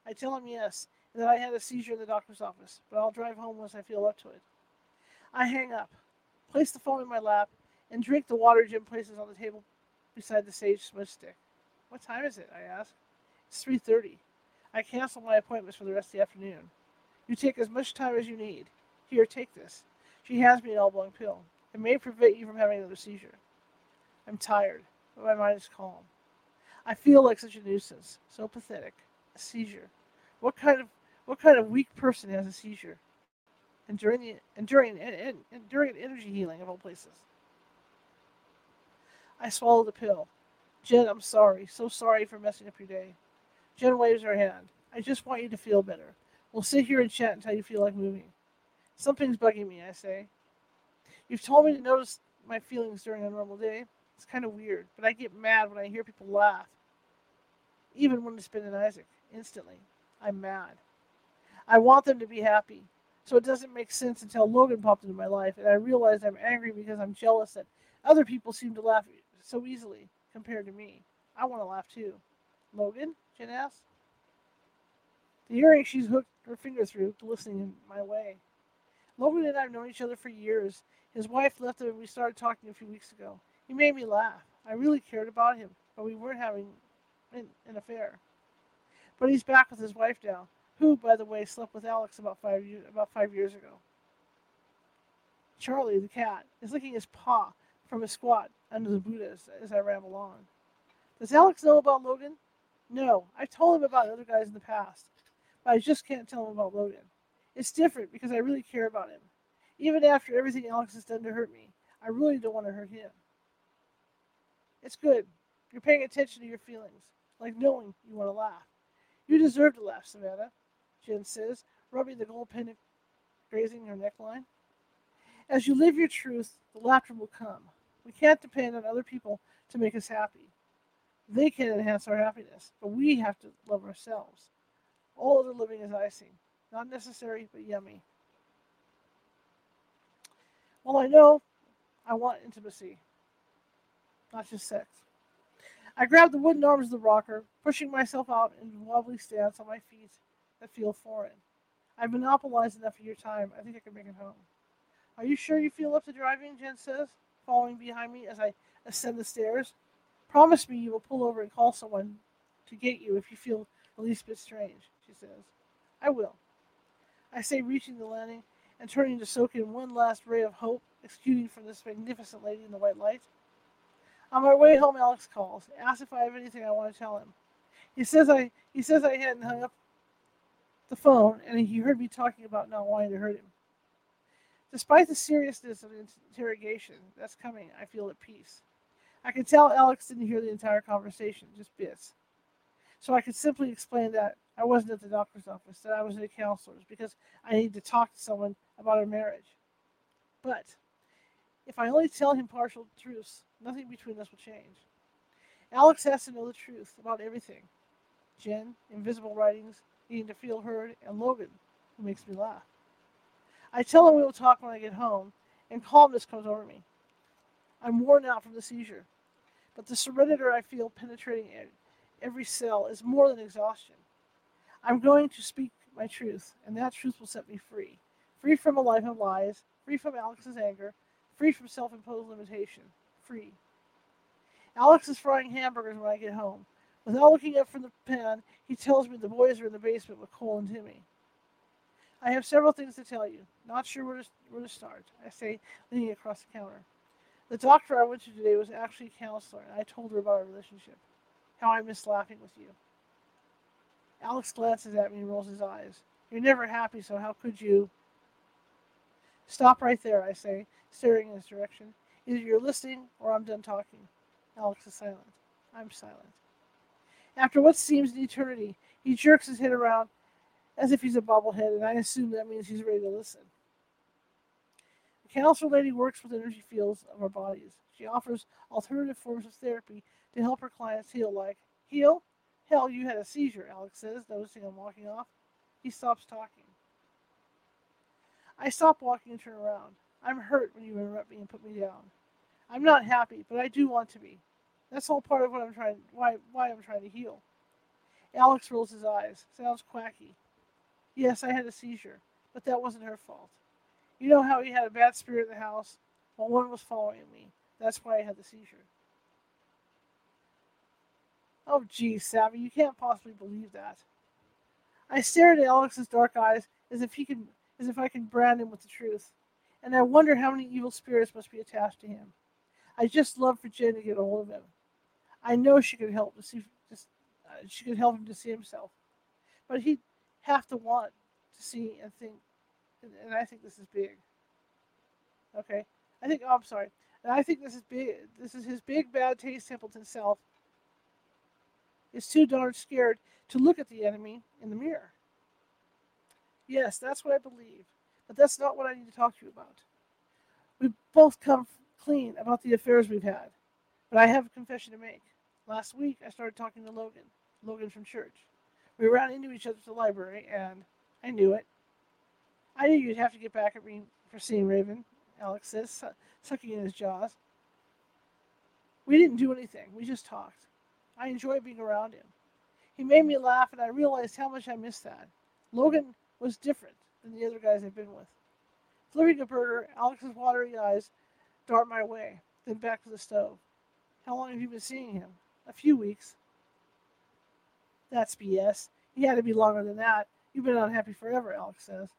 I tell him yes, and that I had a seizure in the doctor's office, but I'll drive home once I feel up to it. I hang up, place the phone in my lap, and drink the water Jen places on the table beside the sage smudge stick. What time is it? I ask. It's 3.30. I cancel my appointments for the rest of the afternoon. You take as much time as you need. Here, take this. She hands me an all-blowing pill. It may prevent you from having another seizure. I'm tired, but my mind is calm. I feel like such a nuisance, so pathetic. A seizure. What kind of what kind of weak person has a seizure? And during the and during and, and, and during energy healing of all places. I swallow the pill. Jen, I'm sorry. So sorry for messing up your day. Jen waves her hand. I just want you to feel better. We'll sit here and chat until you feel like moving. Something's bugging me, I say. You've told me to notice my feelings during a normal day. It's kind of weird, but I get mad when I hear people laugh. Even when it's Ben and Isaac. Instantly. I'm mad. I want them to be happy. So it doesn't make sense until Logan popped into my life, and I realize I'm angry because I'm jealous that other people seem to laugh so easily compared to me. I want to laugh too. Logan? Jen asks. The earring she's hooked her finger through, glistening in my way. Logan and I have known each other for years. His wife left him and we started talking a few weeks ago. He made me laugh. I really cared about him, but we weren't having an, an affair. But he's back with his wife now, who, by the way, slept with Alex about five about five years ago. Charlie, the cat, is licking his paw from a squat under the Buddha as, as I ramble on. Does Alex know about Logan? No, I told him about other guys in the past, but I just can't tell him about Logan. It's different because I really care about him. Even after everything Alex has done to hurt me, I really don't want to hurt him. It's good. You're paying attention to your feelings, like knowing you want to laugh. You deserve to laugh, Savannah, Jen says, rubbing the gold pin grazing her neckline. As you live your truth, the laughter will come. We can't depend on other people to make us happy. They can enhance our happiness, but we have to love ourselves. All other living is icing. Not necessary, but yummy. Well, I know I want intimacy, not just sex. I grab the wooden arms of the rocker, pushing myself out into a wobbly stance on my feet that feel foreign. I've monopolized enough of your time. I think I can make it home. Are you sure you feel up to driving? Jen says, following behind me as I ascend the stairs. Promise me you will pull over and call someone to get you if you feel the least bit strange, she says. I will. I say, reaching the landing and turning to soak in one last ray of hope exuding from this magnificent lady in the white light. On my way home, Alex calls, asks if I have anything I want to tell him. He says I he says I hadn't hung up the phone, and he heard me talking about not wanting to hurt him. Despite the seriousness of the interrogation that's coming, I feel at peace. I can tell Alex didn't hear the entire conversation, just bits. So I could simply explain that I wasn't at the doctor's office, that I was at a counselor's because I need to talk to someone about our marriage. But if I only tell him partial truths, nothing between us will change. Alex has to know the truth about everything Jen, invisible writings, needing to feel heard, and Logan, who makes me laugh. I tell him we will talk when I get home, and calmness comes over me. I'm worn out from the seizure, but the serenity I feel penetrating every cell is more than exhaustion. I'm going to speak my truth, and that truth will set me free. Free from a life of lies, free from Alex's anger, free from self imposed limitation. Free. Alex is frying hamburgers when I get home. Without looking up from the pan, he tells me the boys are in the basement with Cole and Timmy. I have several things to tell you. Not sure where to, where to start, I say, leaning across the counter. The doctor I went to today was actually a counselor, and I told her about our relationship. How I miss laughing with you. Alex glances at me and rolls his eyes. You're never happy, so how could you? Stop right there, I say, staring in his direction. Either you're listening or I'm done talking. Alex is silent. I'm silent. After what seems an eternity, he jerks his head around as if he's a bobblehead, and I assume that means he's ready to listen. The counselor lady works with energy fields of our bodies. She offers alternative forms of therapy to help her clients heal, like heal? Hell, you had a seizure, Alex says, noticing I'm walking off. He stops talking. I stop walking and turn around. I'm hurt when you interrupt me and put me down. I'm not happy, but I do want to be. That's all part of what I'm trying why why I'm trying to heal. Alex rolls his eyes. Sounds quacky. Yes, I had a seizure, but that wasn't her fault. You know how he had a bad spirit in the house? Well, one was following me. That's why I had the seizure. Oh, gee, Savvy, you can't possibly believe that. I stare at Alex's dark eyes as if he can, as if I can brand him with the truth, and I wonder how many evil spirits must be attached to him. I just love for Jen to get a hold of him. I know she could help to see, just uh, she could help him to see himself, but he'd have to want to see and think, and, and I think this is big. Okay, I think. Oh, I'm sorry. And I think this is big. This is his big bad Tase. Templeton self is too darn scared to look at the enemy in the mirror. Yes, that's what I believe, but that's not what I need to talk to you about. We've both come clean about the affairs we've had, but I have a confession to make. Last week, I started talking to Logan, Logan from church. We ran into each other at the library, and I knew it. I knew you'd have to get back at me for seeing Raven, Alex says, sucking in his jaws. We didn't do anything, we just talked. I enjoy being around him. He made me laugh, and I realized how much I missed that. Logan was different than the other guys I've been with. Flipping a burger, Alex's watery eyes dart my way, then back to the stove. How long have you been seeing him? A few weeks. That's BS. He had to be longer than that. You've been unhappy forever, Alex says.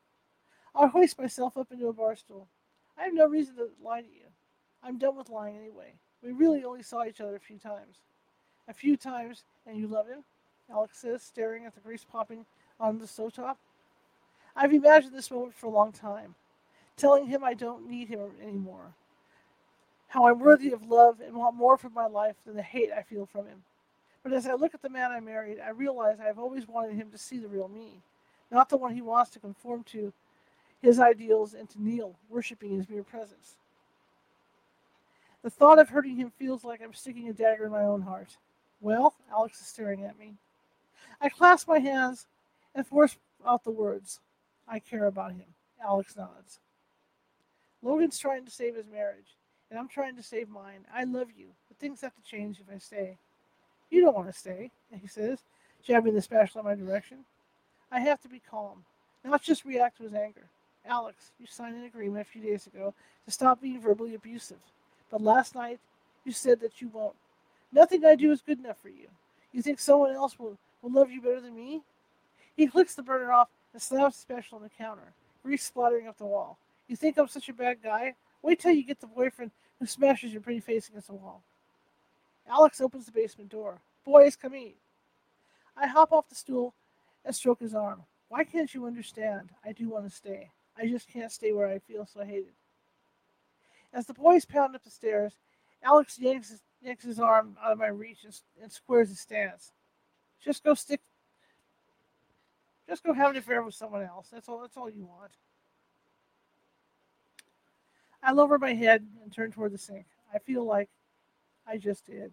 I'll hoist myself up into a bar stool. I have no reason to lie to you. I'm done with lying anyway. We really only saw each other a few times. A few times, and you love him? Alex says, staring at the grease popping on the stovetop. I've imagined this moment for a long time, telling him I don't need him anymore. How I'm worthy of love and want more from my life than the hate I feel from him. But as I look at the man I married, I realize I've always wanted him to see the real me, not the one he wants to conform to his ideals and to kneel, worshiping his mere presence. The thought of hurting him feels like I'm sticking a dagger in my own heart. Well, Alex is staring at me. I clasp my hands and force out the words. I care about him. Alex nods. Logan's trying to save his marriage, and I'm trying to save mine. I love you, but things have to change if I stay. You don't want to stay, he says, jabbing the spatula in my direction. I have to be calm, not just react to his anger. Alex, you signed an agreement a few days ago to stop being verbally abusive. But last night, you said that you won't. Nothing I do is good enough for you. You think someone else will, will love you better than me? He flicks the burner off and slaps the special on the counter, grease splattering up the wall. You think I'm such a bad guy? Wait till you get the boyfriend who smashes your pretty face against the wall. Alex opens the basement door. Boys, come eat. I hop off the stool and stroke his arm. Why can't you understand? I do want to stay. I just can't stay where I feel so hated. As the boys pound up the stairs, Alex yanks his, yanks his arm out of my reach and, and squares his stance. Just go stick. Just go have an affair with someone else. That's all. That's all you want. I lower my head and turn toward the sink. I feel like I just did.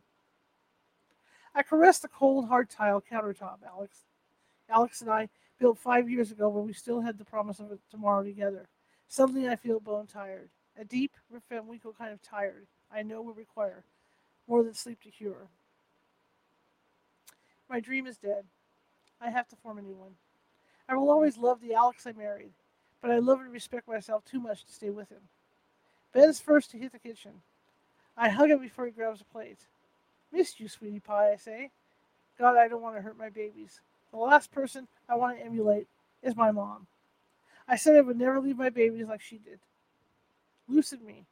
I caress the cold, hard tile countertop, Alex. Alex and I built five years ago when we still had the promise of a tomorrow together. Suddenly I feel bone tired. A deep, Van kind of tired. I know will require more than sleep to cure. My dream is dead. I have to form a new one. I will always love the Alex I married, but I love and respect myself too much to stay with him. Ben's first to hit the kitchen. I hug him before he grabs a plate. Missed you, sweetie pie, I say. God, I don't want to hurt my babies. The last person I want to emulate is my mom. I said I would never leave my babies like she did. Lucid me.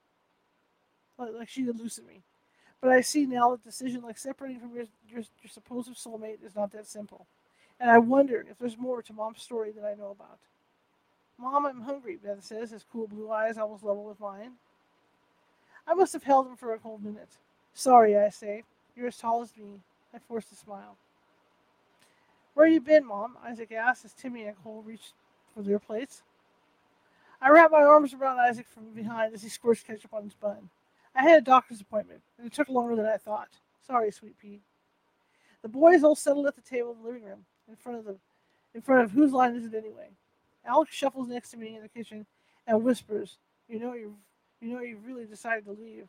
Like she did lucid me. But I see now that decision like separating from your, your, your supposed soulmate is not that simple. And I wonder if there's more to mom's story that I know about. Mom, I'm hungry, Ben says, his cool blue eyes almost level with mine. I must have held him for a whole minute. Sorry, I say. You're as tall as me. I force a smile. Where you been, Mom? Isaac asks as Timmy and Cole reach for their plates. I wrap my arms around Isaac from behind as he squirts ketchup on his bun. I had a doctor's appointment, and it took longer than I thought. Sorry, sweet pea. The boys all settled at the table in the living room, in front of the in front of whose line is it anyway? Alex shuffles next to me in the kitchen and whispers, You know you've you know you've really decided to leave.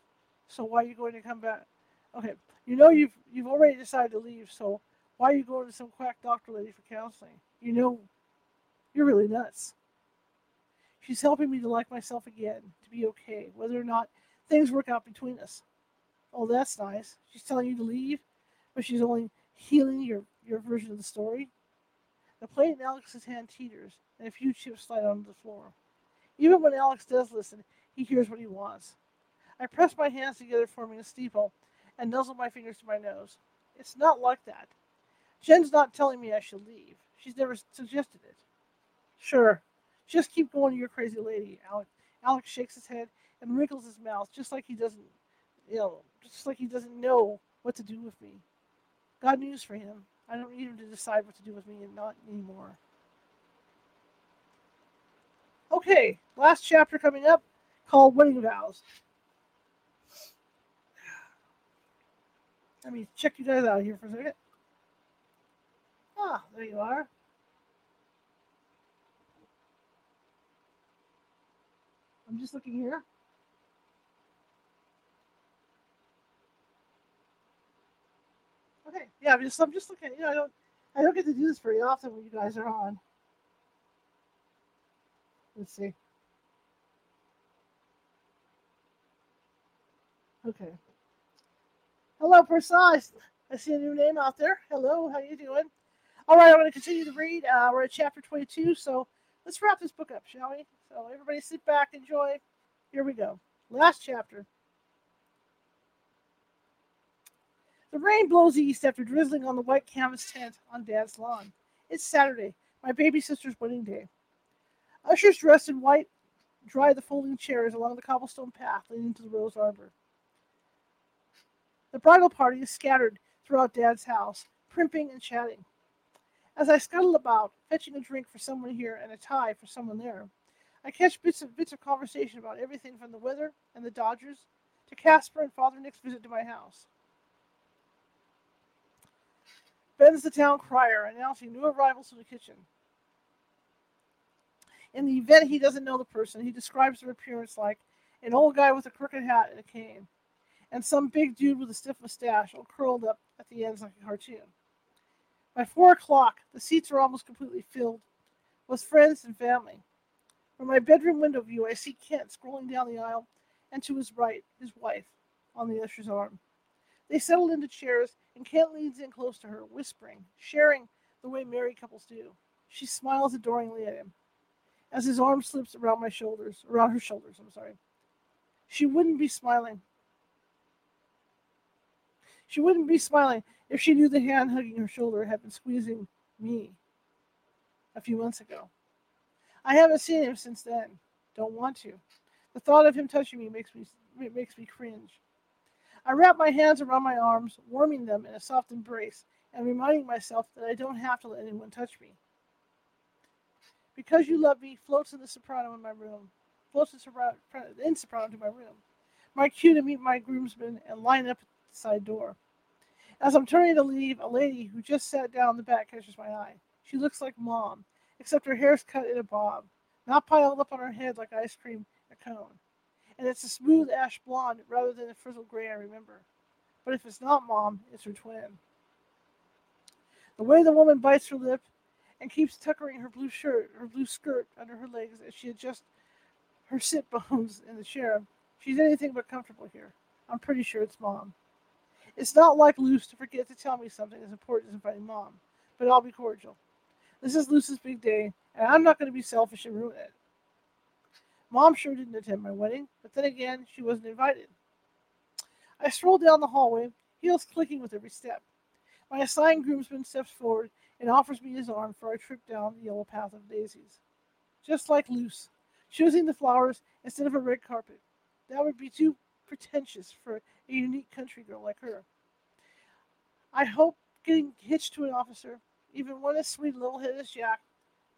So why are you going to come back? Okay. You know you've you've already decided to leave, so why are you going to some quack doctor lady for counseling? You know you're really nuts. She's helping me to like myself again, to be okay, whether or not things work out between us. Oh, that's nice. She's telling you to leave, but she's only healing your, your version of the story. The plate in Alex's hand teeters, and a few chips slide onto the floor. Even when Alex does listen, he hears what he wants. I press my hands together, forming a steeple, and nuzzle my fingers to my nose. It's not like that. Jen's not telling me I should leave. She's never suggested it. Sure, just keep going your crazy lady. Alex, Alex shakes his head and wrinkles his mouth, just like he doesn't, you know, just like he doesn't know what to do with me. God news for him. I don't need him to decide what to do with me and not anymore. Okay, last chapter coming up called Wedding Vows. Let me check you guys out here for a second. Ah, there you are. I'm just looking here. Okay, yeah, I'm just I'm just looking. You know, I don't I don't get to do this very often when you guys are on. Let's see. Okay. Hello, Persons. I see a new name out there. Hello, how you doing? All right, I'm going to continue to read. Uh, we're at chapter 22, so let's wrap this book up, shall we? So everybody sit back, enjoy. Here we go. Last chapter. The rain blows east after drizzling on the white canvas tent on Dad's lawn. It's Saturday, my baby sister's wedding day. Ushers dressed in white dry the folding chairs along the cobblestone path leading to the rose arbor. The bridal party is scattered throughout Dad's house, primping and chatting. As I scuttle about, fetching a drink for someone here and a tie for someone there, I catch bits of bits of conversation about everything from the weather and the Dodgers to Casper and Father Nick's visit to my house. Ben's the town crier, announcing new arrivals to the kitchen. In the event he doesn't know the person, he describes their appearance like an old guy with a crooked hat and a cane, and some big dude with a stiff mustache all curled up at the ends like a cartoon. By four o'clock, the seats are almost completely filled with friends and family. From my bedroom window view, I see Kent scrolling down the aisle, and to his right, his wife on the usher's arm. They settle into chairs, and Kent leans in close to her, whispering, sharing the way married couples do. She smiles adoringly at him as his arm slips around my shoulders, around her shoulders, I'm sorry. She wouldn't be smiling. She wouldn't be smiling if she knew the hand hugging her shoulder had been squeezing me a few months ago. I haven't seen him since then. Don't want to. The thought of him touching me makes me makes me cringe. I wrap my hands around my arms, warming them in a soft embrace, and reminding myself that I don't have to let anyone touch me. Because you love me floats in the soprano in my room, floats in soprano, in soprano to my room. My cue to meet my groomsmen and line up side door. As I'm turning to leave, a lady who just sat down in the back catches my eye. She looks like mom, except her hair's cut in a bob, not piled up on her head like ice cream a cone. And it's a smooth ash blonde rather than the frizzled gray I remember. But if it's not mom, it's her twin. The way the woman bites her lip and keeps tuckering her blue shirt, her blue skirt under her legs as she adjusts her sit bones in the chair, she's anything but comfortable here. I'm pretty sure it's mom. It's not like Luce to forget to tell me something as important as inviting mom, but I'll be cordial. This is Luce's big day, and I'm not going to be selfish and ruin it. Mom sure didn't attend my wedding, but then again, she wasn't invited. I stroll down the hallway, heels clicking with every step. My assigned groomsman steps forward and offers me his arm for our trip down the yellow path of daisies. Just like Luce, choosing the flowers instead of a red carpet. That would be too pretentious for a unique country girl like her. I hope getting hitched to an officer, even one as sweet little head as Jack,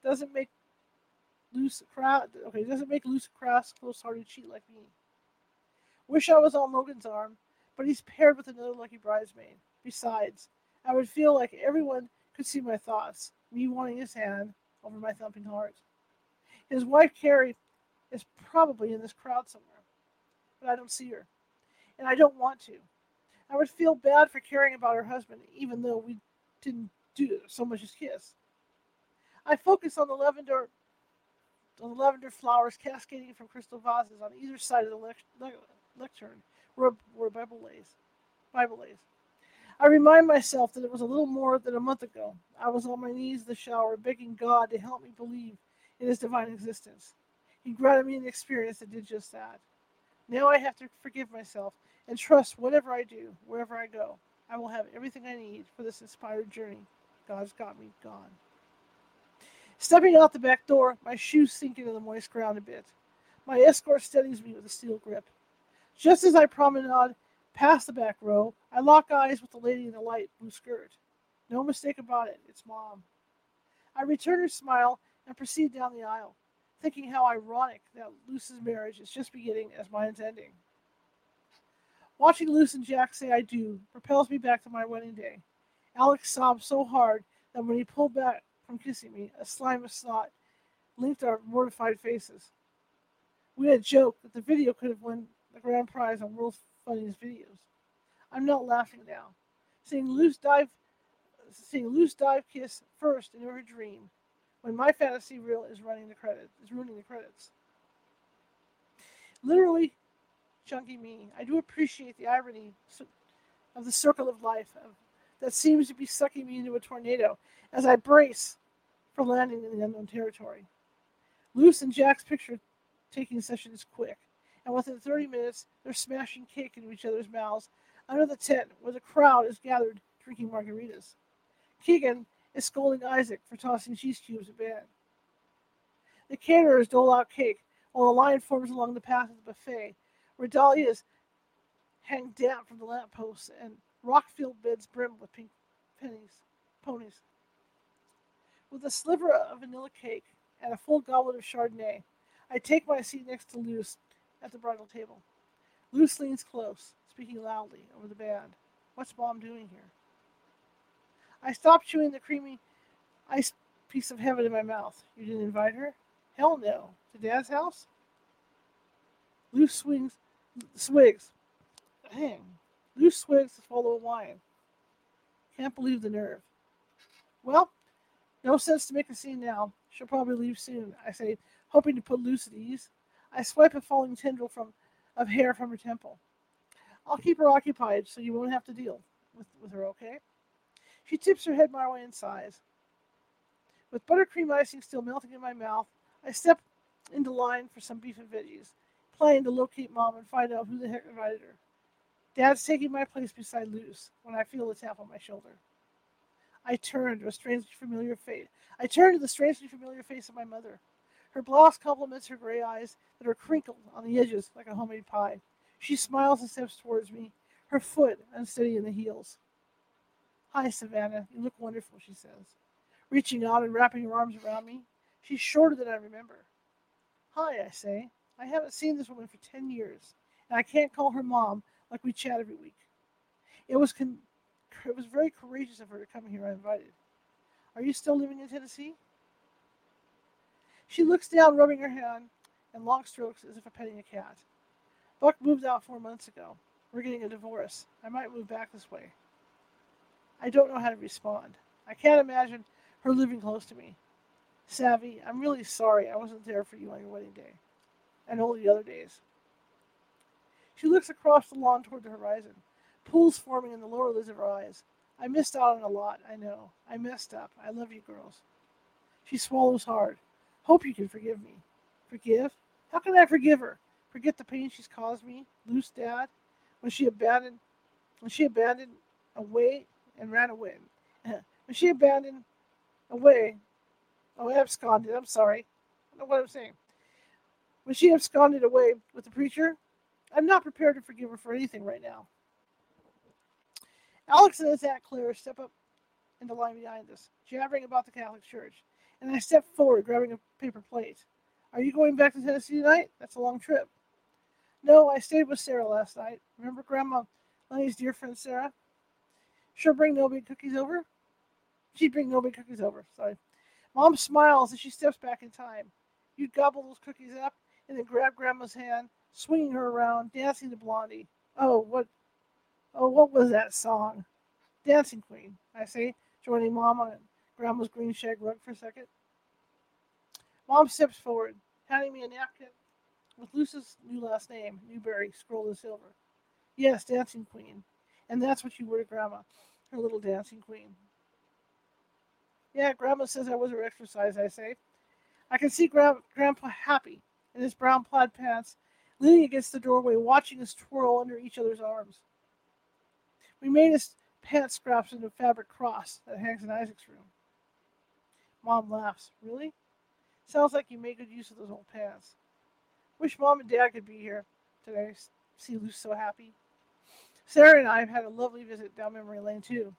doesn't make Luce crowd okay, doesn't make Luce crass, close-hearted cheat like me. Wish I was on Logan's arm, but he's paired with another lucky bridesmaid. Besides, I would feel like everyone could see my thoughts, me wanting his hand over my thumping heart. His wife Carrie is probably in this crowd somewhere but I don't see her. And I don't want to. I would feel bad for caring about her husband, even though we didn't do so much as kiss. I focus on the lavender the lavender flowers cascading from crystal vases on either side of the lect- lectern where, where Bible lays. Bible lays. I remind myself that it was a little more than a month ago. I was on my knees in the shower, begging God to help me believe in His divine existence. He granted me an experience that did just that. Now I have to forgive myself and trust whatever I do, wherever I go, I will have everything I need for this inspired journey. God's got me gone. Stepping out the back door, my shoes sink into the moist ground a bit. My escort steadies me with a steel grip. Just as I promenade past the back row, I lock eyes with the lady in the light blue skirt. No mistake about it, it's Mom. I return her smile and proceed down the aisle thinking how ironic that Luce's marriage is just beginning as mine's ending. Watching Luce and Jack say I do propels me back to my wedding day. Alex sobbed so hard that when he pulled back from kissing me, a slime of snot linked our mortified faces. We had joked that the video could have won the grand prize on World's Funniest Videos. I'm not laughing now. Seeing Luce dive, seeing Luce dive kiss first in her dream when my fantasy reel is running the credits, is ruining the credits. Literally, chunky me. I do appreciate the irony of the circle of life of, that seems to be sucking me into a tornado as I brace for landing in the unknown territory. Luce and Jack's picture taking session is quick, and within 30 minutes, they're smashing cake into each other's mouths under the tent where the crowd is gathered drinking margaritas. Keegan is scolding Isaac for tossing cheese cubes at Ben. The caterers dole out cake while a line forms along the path of the buffet, where dahlias hang down from the lampposts and rock-filled beds brim with pink pennies, ponies. With a sliver of vanilla cake and a full goblet of Chardonnay, I take my seat next to Luce at the bridal table. Luce leans close, speaking loudly over the band. What's Mom doing here? I stopped chewing the creamy ice piece of heaven in my mouth. You didn't invite her? Hell no. To Dad's house? Luce swings, swigs. Hang. Luce swigs to swallow a wine. Can't believe the nerve. Well, no sense to make a scene now. She'll probably leave soon, I say, hoping to put Luce at ease. I swipe a falling tendril from of hair from her temple. I'll keep her occupied so you won't have to deal with, with her, okay? She tips her head my way and sighs. With buttercream icing still melting in my mouth, I step into line for some beef and veggies, planning to locate Mom and find out who the heck invited her. Dad's taking my place beside Luce when I feel a tap on my shoulder. I turn to a strangely familiar face. I turn to the strangely familiar face of my mother. Her blouse complements her gray eyes that are crinkled on the edges like a homemade pie. She smiles and steps towards me, her foot unsteady in the heels. Hi, Savannah. You look wonderful, she says, reaching out and wrapping her arms around me. She's shorter than I remember. Hi, I say. I haven't seen this woman for ten years, and I can't call her mom like we chat every week. It was con- it was very courageous of her to come here uninvited. Are you still living in Tennessee? She looks down, rubbing her hand and long strokes as if I'm petting a cat. Buck moved out four months ago. We're getting a divorce. I might move back this way. I don't know how to respond. I can't imagine her living close to me. Savvy, I'm really sorry I wasn't there for you on your wedding day and all the other days. She looks across the lawn toward the horizon, pools forming in the lower lids of her eyes. I missed out on a lot, I know. I messed up. I love you girls. She swallows hard. Hope you can forgive me. Forgive? How can I forgive her? Forget the pain she's caused me? Lose dad? When she abandoned when she abandoned away and ran away. she abandoned away oh absconded, I'm sorry. I don't know what I'm saying. When she absconded away with the preacher, I'm not prepared to forgive her for anything right now. Alex and his Aunt Claire step up in the line behind us, jabbering about the Catholic Church, and I step forward, grabbing a paper plate. Are you going back to Tennessee tonight? That's a long trip. No, I stayed with Sarah last night. Remember Grandma Lenny's dear friend Sarah? She'll bring no big cookies over. She'd bring no big cookies over. Sorry. Mom smiles as she steps back in time. You'd gobble those cookies up and then grab Grandma's hand, swinging her around, dancing to Blondie. Oh, what Oh, what was that song? Dancing Queen, I say, joining Mom on Grandma's green shag rug for a second. Mom steps forward, handing me a napkin with Luce's new last name, Newberry, scrolled in silver. Yes, Dancing Queen. And that's what you were to Grandma, her little dancing queen. Yeah, Grandma says I was her exercise, I say. I can see Gra- Grandpa happy in his brown plaid pants, leaning against the doorway, watching us twirl under each other's arms. We made his pants scraps into a fabric cross that hangs in Isaac's room. Mom laughs. Really? Sounds like you made good use of those old pants. Wish Mom and Dad could be here today. See Luce so happy. Sarah and I have had a lovely visit down memory lane too.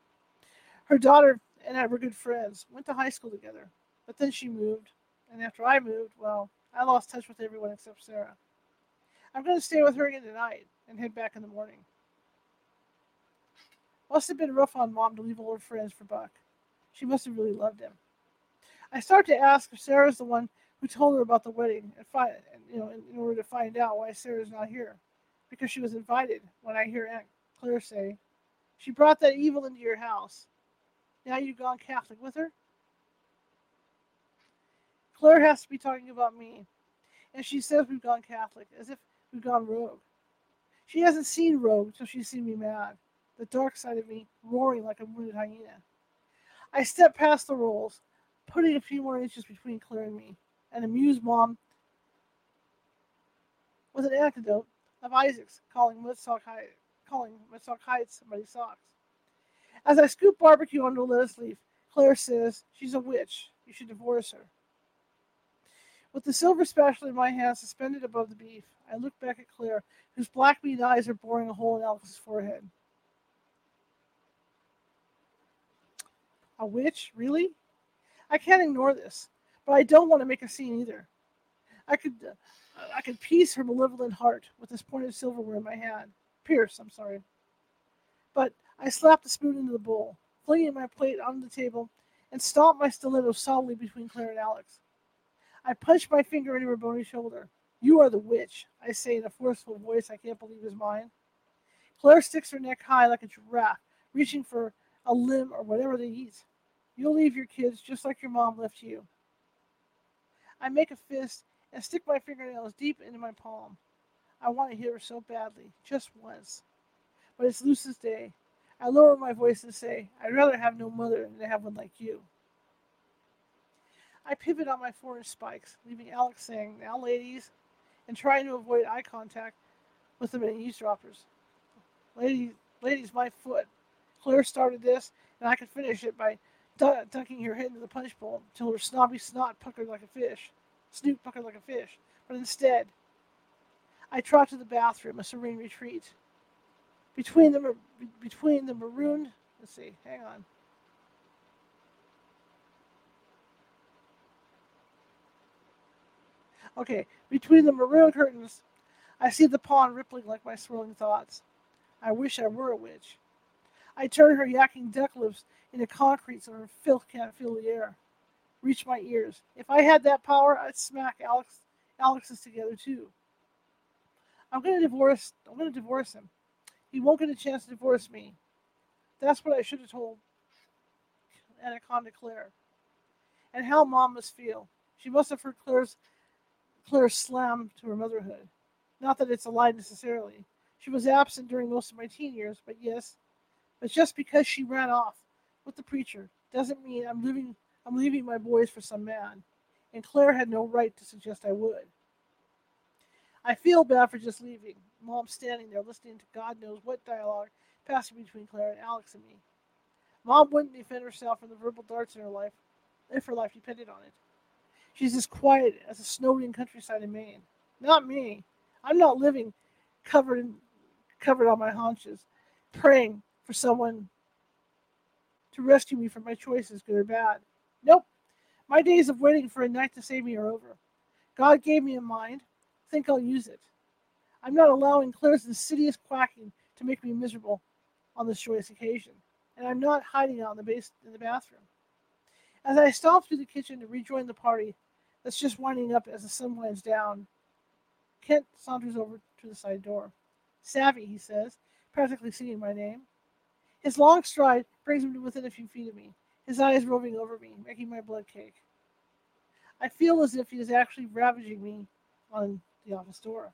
Her daughter and I were good friends. Went to high school together. But then she moved, and after I moved, well, I lost touch with everyone except Sarah. I'm going to stay with her again tonight and head back in the morning. Must have been rough on Mom to leave old friends for Buck. She must have really loved him. I start to ask if Sarah's the one who told her about the wedding, and find, you know, in, in order to find out why Sarah's not here, because she was invited. When I hear Aunt Claire say, "She brought that evil into your house," now you've gone Catholic with her. Claire has to be talking about me, and she says we've gone Catholic, as if we've gone rogue. She hasn't seen rogue till she's seen me mad the dark side of me roaring like a wounded hyena. I step past the rolls, putting a few more inches between Claire and me, and amuse Mom with an anecdote of Isaac's calling Woodstock calling Woodstock Heights somebody's socks. As I scoop barbecue onto a lettuce leaf, Claire says, She's a witch. You should divorce her. With the silver spatula in my hand suspended above the beef, I look back at Claire, whose black bead eyes are boring a hole in Alex's forehead. A witch? Really? I can't ignore this, but I don't want to make a scene either. I could, uh, I could piece her malevolent heart with this pointed silverware in my hand. Pierce, I'm sorry. But I slap the spoon into the bowl, flinging my plate onto the table, and stomp my stiletto solidly between Claire and Alex. I punch my finger into her bony shoulder. You are the witch, I say in a forceful voice I can't believe is mine. Claire sticks her neck high like a giraffe, reaching for a limb, or whatever they eat. You'll leave your kids just like your mom left you. I make a fist and stick my fingernails deep into my palm. I want to hit her so badly, just once. but it's Luce's day. I lower my voice and say, I'd rather have no mother than to have one like you. I pivot on my four inch spikes, leaving Alex saying, Now, ladies, and trying to avoid eye contact with the many eavesdroppers. Ladies, ladies, my foot. Claire started this, and I could finish it by dunking her head into the punch bowl until her snobby snot puckered like a fish, snoot puckered like a fish. But instead, I trot to the bathroom, a serene retreat. Between the between the maroon, let's see, hang on. Okay, between the maroon curtains, I see the pond rippling like my swirling thoughts. I wish I were a witch. I turn her yacking duck lips into concrete so her filth can't fill the air. Reach my ears. If I had that power, I'd smack Alex Alex's together too. I'm gonna divorce I'm gonna divorce him. He won't get a chance to divorce me. That's what I should have told Anaconda Claire. And how mom must feel. She must have heard Claire's Claire's slam to her motherhood. Not that it's a lie necessarily. She was absent during most of my teen years, but yes. But just because she ran off with the preacher doesn't mean I'm leaving I'm leaving my boys for some man. And Claire had no right to suggest I would. I feel bad for just leaving. Mom standing there listening to God knows what dialogue passing between Claire and Alex and me. Mom wouldn't defend herself from the verbal darts in her life if her life depended on it. She's as quiet as a snowy countryside in Maine. Not me. I'm not living covered in, covered on my haunches, praying for someone to rescue me from my choices, good or bad. Nope. My days of waiting for a knight to save me are over. God gave me a mind. Think I'll use it. I'm not allowing Claire's insidious quacking to make me miserable on this joyous occasion, and I'm not hiding out in the base in the bathroom. As I stomp through the kitchen to rejoin the party that's just winding up as the sun winds down, Kent saunters over to the side door. Savvy, he says, practically singing my name. His long stride brings him to within a few feet of me, his eyes roving over me, making my blood cake. I feel as if he is actually ravaging me on the office door.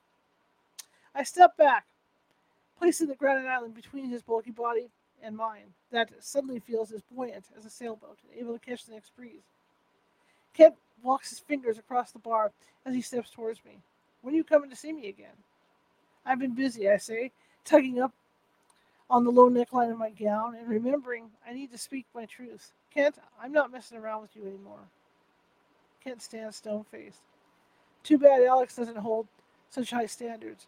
I step back, placing the granite island between his bulky body and mine, that suddenly feels as buoyant as a sailboat, able to catch the next breeze. Kent walks his fingers across the bar as he steps towards me. When are you coming to see me again? I've been busy, I say, tugging up on the low neckline of my gown and remembering I need to speak my truth. Kent, I'm not messing around with you anymore. Kent stands stone faced. Too bad Alex doesn't hold such high standards.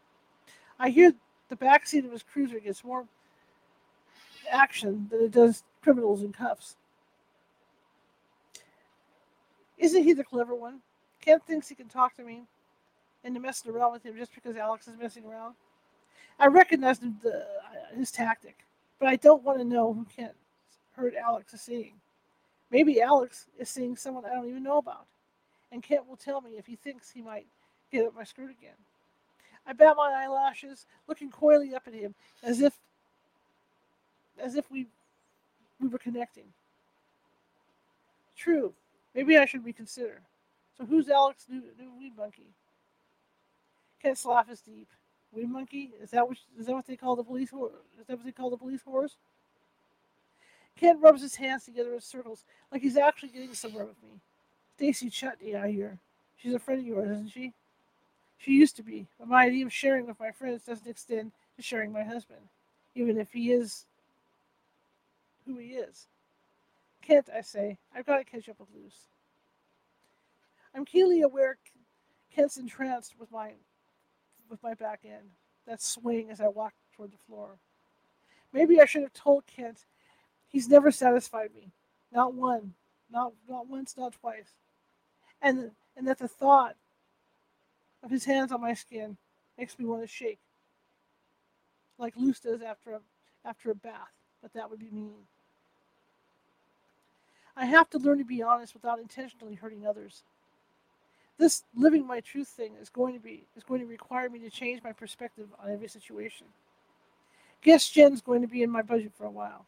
I hear the backseat of his cruiser gets more action than it does criminals in cuffs. Isn't he the clever one? Kent thinks he can talk to me into messing around with him just because Alex is messing around. I recognize the, uh, his tactic, but I don't want to know who Kent heard Alex is seeing. Maybe Alex is seeing someone I don't even know about, and Kent will tell me if he thinks he might get up my skirt again. I bat my eyelashes, looking coyly up at him, as if as if we we were connecting. True. Maybe I should reconsider. So who's Alex new, new weed monkey? Kent's laugh is deep. Weed monkey? Is that what is that what they call the police horse? Is that what they call the police horse? Kent rubs his hands together in circles, like he's actually getting somewhere with me. Stacy Chutney, I hear. She's a friend of yours, isn't she? She used to be, but my idea of sharing with my friends doesn't extend to sharing my husband, even if he is who he is. Kent, I say, I've got to catch up with Luce. I'm keenly aware Kent's entranced with my with my back end, that swing as I walk toward the floor. Maybe I should have told Kent he's never satisfied me. Not one. Not not once, not twice. And and that the thought of his hands on my skin makes me want to shake. Like Luce does after a after a bath, but that would be mean. I have to learn to be honest without intentionally hurting others. This living my truth thing is going to be is going to require me to change my perspective on every situation. Guess Jen's going to be in my budget for a while.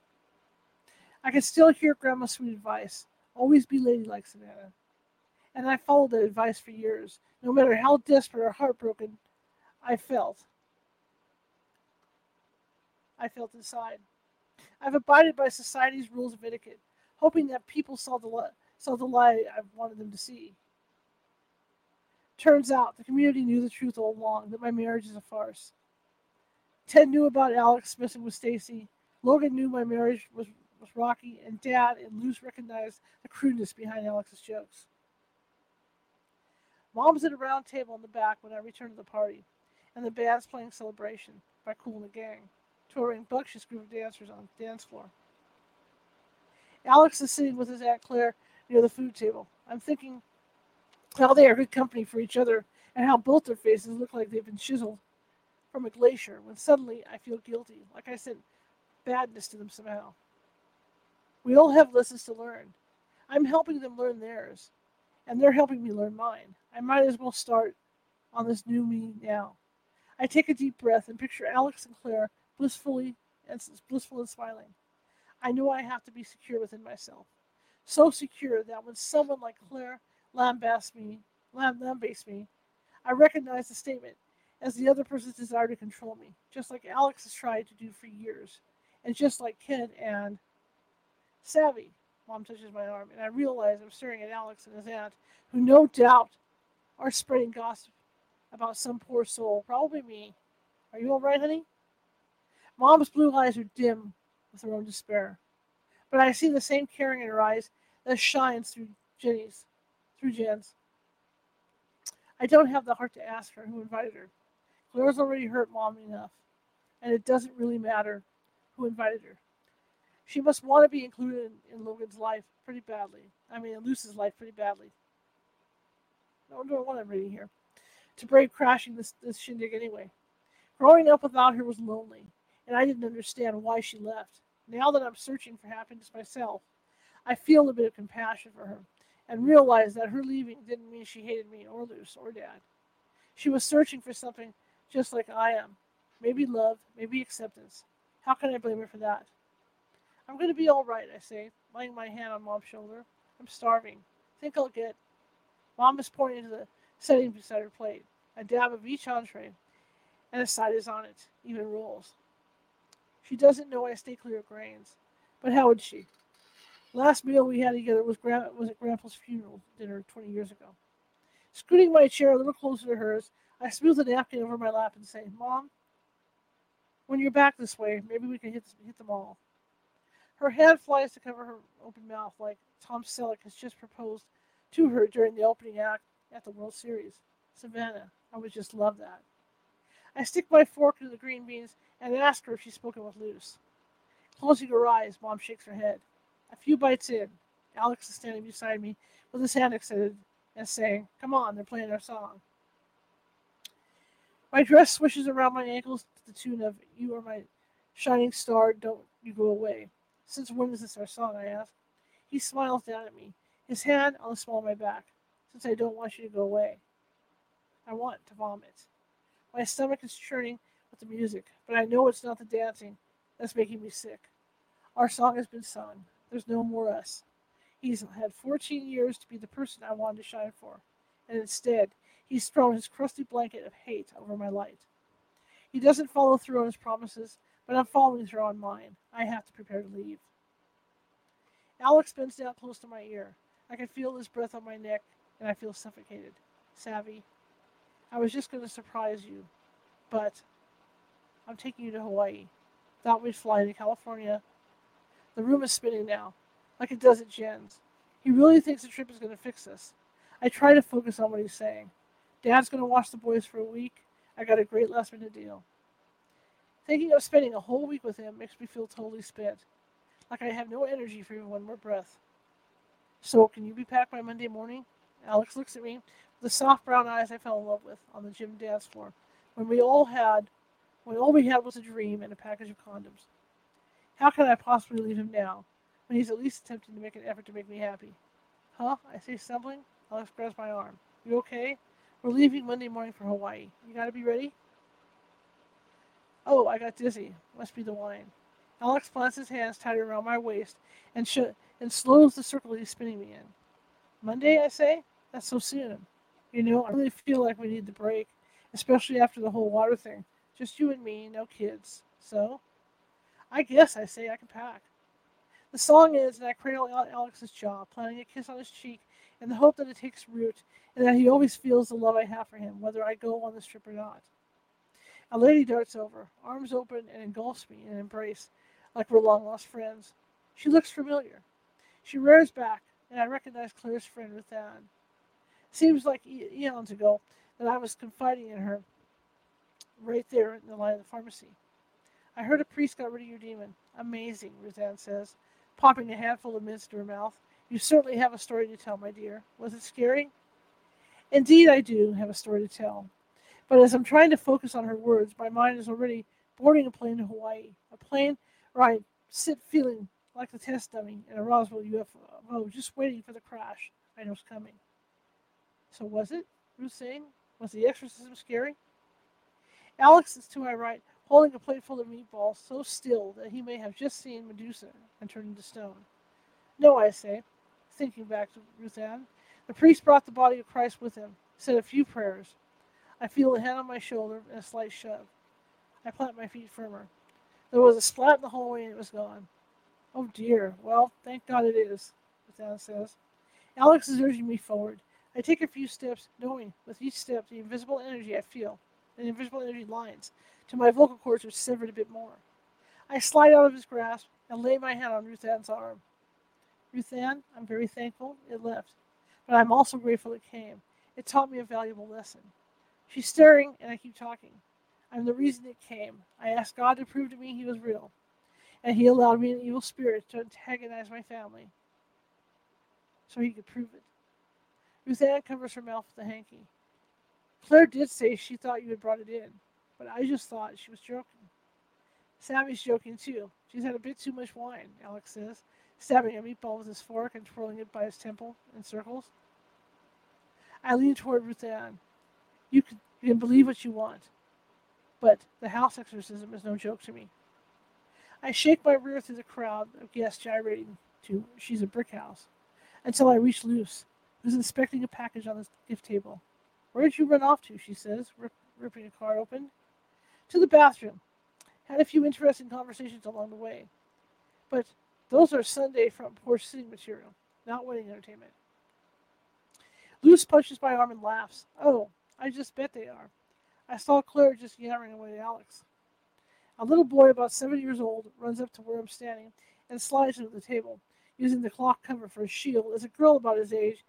I can still hear Grandma's sweet advice: always be ladylike, Savannah. And I followed that advice for years, no matter how desperate or heartbroken I felt. I felt inside. I've abided by society's rules of etiquette, hoping that people saw the, saw the lie I wanted them to see. Turns out the community knew the truth all along that my marriage is a farce. Ted knew about Alex messing with Stacy. Logan knew my marriage was, rocky, and Dad and Luce recognized the crudeness behind Alex's jokes. Mom's at a round table in the back when I return to the party, and the band's playing Celebration by Kool and the Gang, touring Buckshot's group of dancers on the dance floor. Alex is sitting with his Aunt Claire near the food table. I'm thinking how they are good company for each other and how both their faces look like they've been chiseled from a glacier when suddenly I feel guilty, like I sent badness to them somehow. We all have lessons to learn. I'm helping them learn theirs, and they're helping me learn mine. I might as well start on this new me now. I take a deep breath and picture Alex and Claire blissfully and blissful and smiling. I know I have to be secure within myself, so secure that when someone like Claire lambasts me, lambastes me, I recognize the statement as the other person's desire to control me, just like Alex has tried to do for years, and just like Kent and Savvy. Mom touches my arm, and I realize I'm staring at Alex and his aunt, who no doubt are spreading gossip about some poor soul, probably me. Are you all right, honey? Mom's blue eyes are dim with her own despair, but I see the same caring in her eyes that shines through Jenny's, through Jen's. I don't have the heart to ask her who invited her. Claire's already hurt Mom enough, and it doesn't really matter who invited her. She must want to be included in, in Logan's life pretty badly. I mean, in Luce's life pretty badly. I wonder what I'm reading here. To brave crashing this, this shindig anyway. Growing up without her was lonely, and I didn't understand why she left. Now that I'm searching for happiness myself, I feel a bit of compassion for her and realize that her leaving didn't mean she hated me or Luce or Dad. She was searching for something just like I am. Maybe love, maybe acceptance. How can I blame her for that? I'm going to be all right, I say, laying my hand on Mom's shoulder. I'm starving. Think I'll get. Mom is pointing to the setting beside her plate. A dab of each entree, and a side is on it, even rolls. She doesn't know I stay clear of grains, but how would she? Last meal we had together was, Gra- was at Grandpa's funeral dinner 20 years ago. Scooting my chair a little closer to hers, I smooth the napkin over my lap and say, Mom, when you're back this way, maybe we can hit, hit them all. Her hand flies to cover her open mouth like Tom Selleck has just proposed to her during the opening act at the World Series. Savannah, I would just love that. I stick my fork into the green beans and ask her if she's spoken with Luce. Closing her eyes, Mom shakes her head. A few bites in, Alex is standing beside me with his hand extended and saying, Come on, they're playing our song. My dress swishes around my ankles to the tune of You Are My Shining Star, Don't You Go Away. Since when is this our song? I ask. He smiles down at me, his hand on the small of my back. Since I don't want you to go away. I want to vomit. My stomach is churning with the music, but I know it's not the dancing that's making me sick. Our song has been sung. There's no more us. He's had 14 years to be the person I wanted to shine for, and instead, he's thrown his crusty blanket of hate over my light. He doesn't follow through on his promises, but I'm following through on mine. I have to prepare to leave. Alex bends down close to my ear. I can feel his breath on my neck, and I feel suffocated. Savvy, I was just going to surprise you, but I'm taking you to Hawaii. Thought we'd fly to California. The room is spinning now, like it does at Jen's. He really thinks the trip is going to fix us. I try to focus on what he's saying. Dad's going to watch the boys for a week. I got a great last minute deal. Thinking of spending a whole week with him makes me feel totally spent, like I have no energy for even one more breath. So, can you be packed by Monday morning? Alex looks at me with the soft brown eyes I fell in love with on the gym dance floor when we all had, when all we had was a dream and a package of condoms. How can I possibly leave him now, when he's at least attempting to make an effort to make me happy? Huh? I say, stumbling. Alex grabs my arm. You okay? We're leaving Monday morning for Hawaii. You gotta be ready? Oh, I got dizzy. Must be the wine. Alex plants his hands tighter around my waist and sh- and slows the circle he's spinning me in. Monday, I say? That's so soon. You know, I really feel like we need the break, especially after the whole water thing. Just you and me, no kids. So? I guess, I say, I can pack. The song ends, and I cradle Alex's jaw, planting a kiss on his cheek in the hope that it takes root and that he always feels the love I have for him, whether I go on this trip or not. A lady darts over, arms open, and engulfs me in an embrace like we're long lost friends. She looks familiar. She rears back, and I recognize Claire's friend Ruth Ann. Seems like eons ago that I was confiding in her right there in the line of the pharmacy. I heard a priest got rid of your demon. Amazing, Ruth Ann says, popping a handful of mints to her mouth. You certainly have a story to tell, my dear. Was it scary? Indeed, I do have a story to tell. But as I'm trying to focus on her words, my mind is already boarding a plane to Hawaii, a plane where I sit feeling like the test dummy in a Roswell UFO, just waiting for the crash I know's coming. So was it? Ruth saying? Was the exorcism scary? Alex is to my right, holding a plate full of meatballs, so still that he may have just seen Medusa and turned into stone. No, I say, thinking back to Ruth Ann. The priest brought the body of Christ with him, said a few prayers. I feel a hand on my shoulder and a slight shove. I plant my feet firmer. There was a splat in the hallway and it was gone. Oh dear. Well, thank God it is, Ruth Ann says. Alex is urging me forward. I take a few steps, knowing with each step the invisible energy I feel, the invisible energy lines, till my vocal cords are severed a bit more. I slide out of his grasp and lay my hand on Ruth Ann's arm. Ruth Ann, I'm very thankful it left, but I'm also grateful it came. It taught me a valuable lesson. She's staring, and I keep talking. I'm the reason it came. I asked God to prove to me He was real, and He allowed me an evil spirit to antagonize my family so He could prove it. Ruth Ann covers her mouth with a hanky. Claire did say she thought you had brought it in, but I just thought she was joking. Savvy's joking too. She's had a bit too much wine, Alex says, stabbing a meatball with his fork and twirling it by his temple in circles. I lean toward Ruth Ann. You can, you can believe what you want, but the house exorcism is no joke to me. I shake my rear through the crowd of guests gyrating to She's a Brick House until I reach Luce, who's inspecting a package on the gift table. Where did you run off to? she says, rip, ripping a card open. To the bathroom. Had a few interesting conversations along the way. But those are Sunday front porch sitting material, not wedding entertainment. Luce punches my arm and laughs. Oh, I just bet they are. I saw Claire just yammering away to Alex. A little boy about seven years old runs up to where I'm standing and slides into the table, using the clock cover for a shield as a girl about his age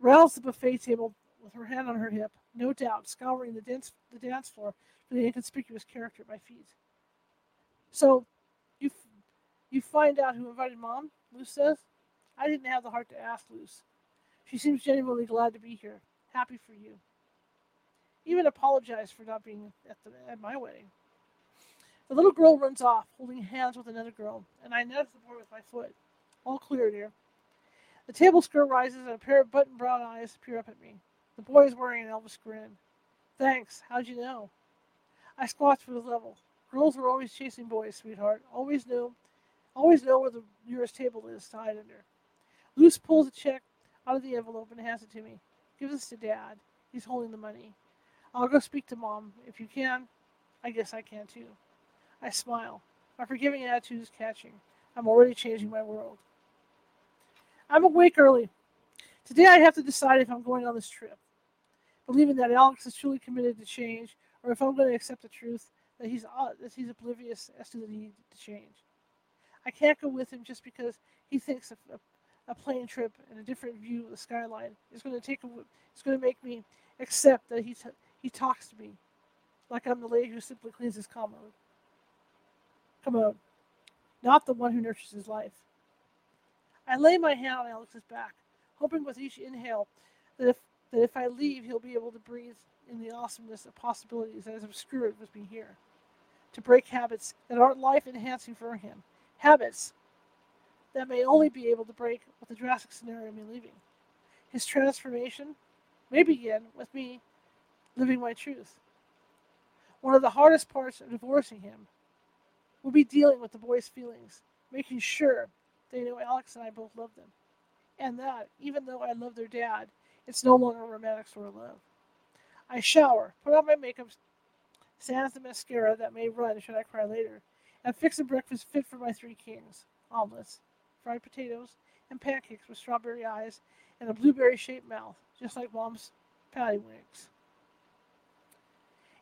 rounds the buffet table with her hand on her hip, no doubt scouring the dance, the dance floor for the inconspicuous character at my feet. So, you you find out who invited Mom? Luce says. I didn't have the heart to ask Luce. She seems genuinely glad to be here, happy for you. Even apologized for not being at, the, at my wedding. The little girl runs off, holding hands with another girl, and I nudge the boy with my foot. All clear, dear. The table skirt rises, and a pair of button brown eyes peer up at me. The boy is wearing an Elvis grin. Thanks. How'd you know? I squat for the level. Girls are always chasing boys, sweetheart. Always know, always know where the nearest table is to hide under. Luce pulls a check out of the envelope and hands it to me. Gives this to Dad. He's holding the money. I'll go speak to Mom. If you can, I guess I can too. I smile. My forgiving attitude is catching. I'm already changing my world. I'm awake early. Today I have to decide if I'm going on this trip believing that Alex is truly committed to change, or if I'm going to accept the truth that he's uh, that he's oblivious as to the need to change. I can't go with him just because he thinks a, a, a plane trip and a different view of the skyline is going to take a, it's going to make me accept that he t- he talks to me like I'm the lady who simply cleans his commode. Commode, not the one who nurtures his life. I lay my hand on Alex's back, hoping with each inhale that if that if I leave, he'll be able to breathe in the awesomeness of possibilities that has obscured with me here. To break habits that aren't life enhancing for him. Habits that may only be able to break with the drastic scenario of me leaving. His transformation may begin with me living my truth. One of the hardest parts of divorcing him will be dealing with the boys' feelings, making sure they know Alex and I both love them. And that, even though I love their dad, it's no longer romantic sort of love. I shower, put on my makeup, sans the mascara that may run should I cry later, and fix a breakfast fit for my three kings omelets, fried potatoes, and pancakes with strawberry eyes and a blueberry shaped mouth, just like Mom's patty wings.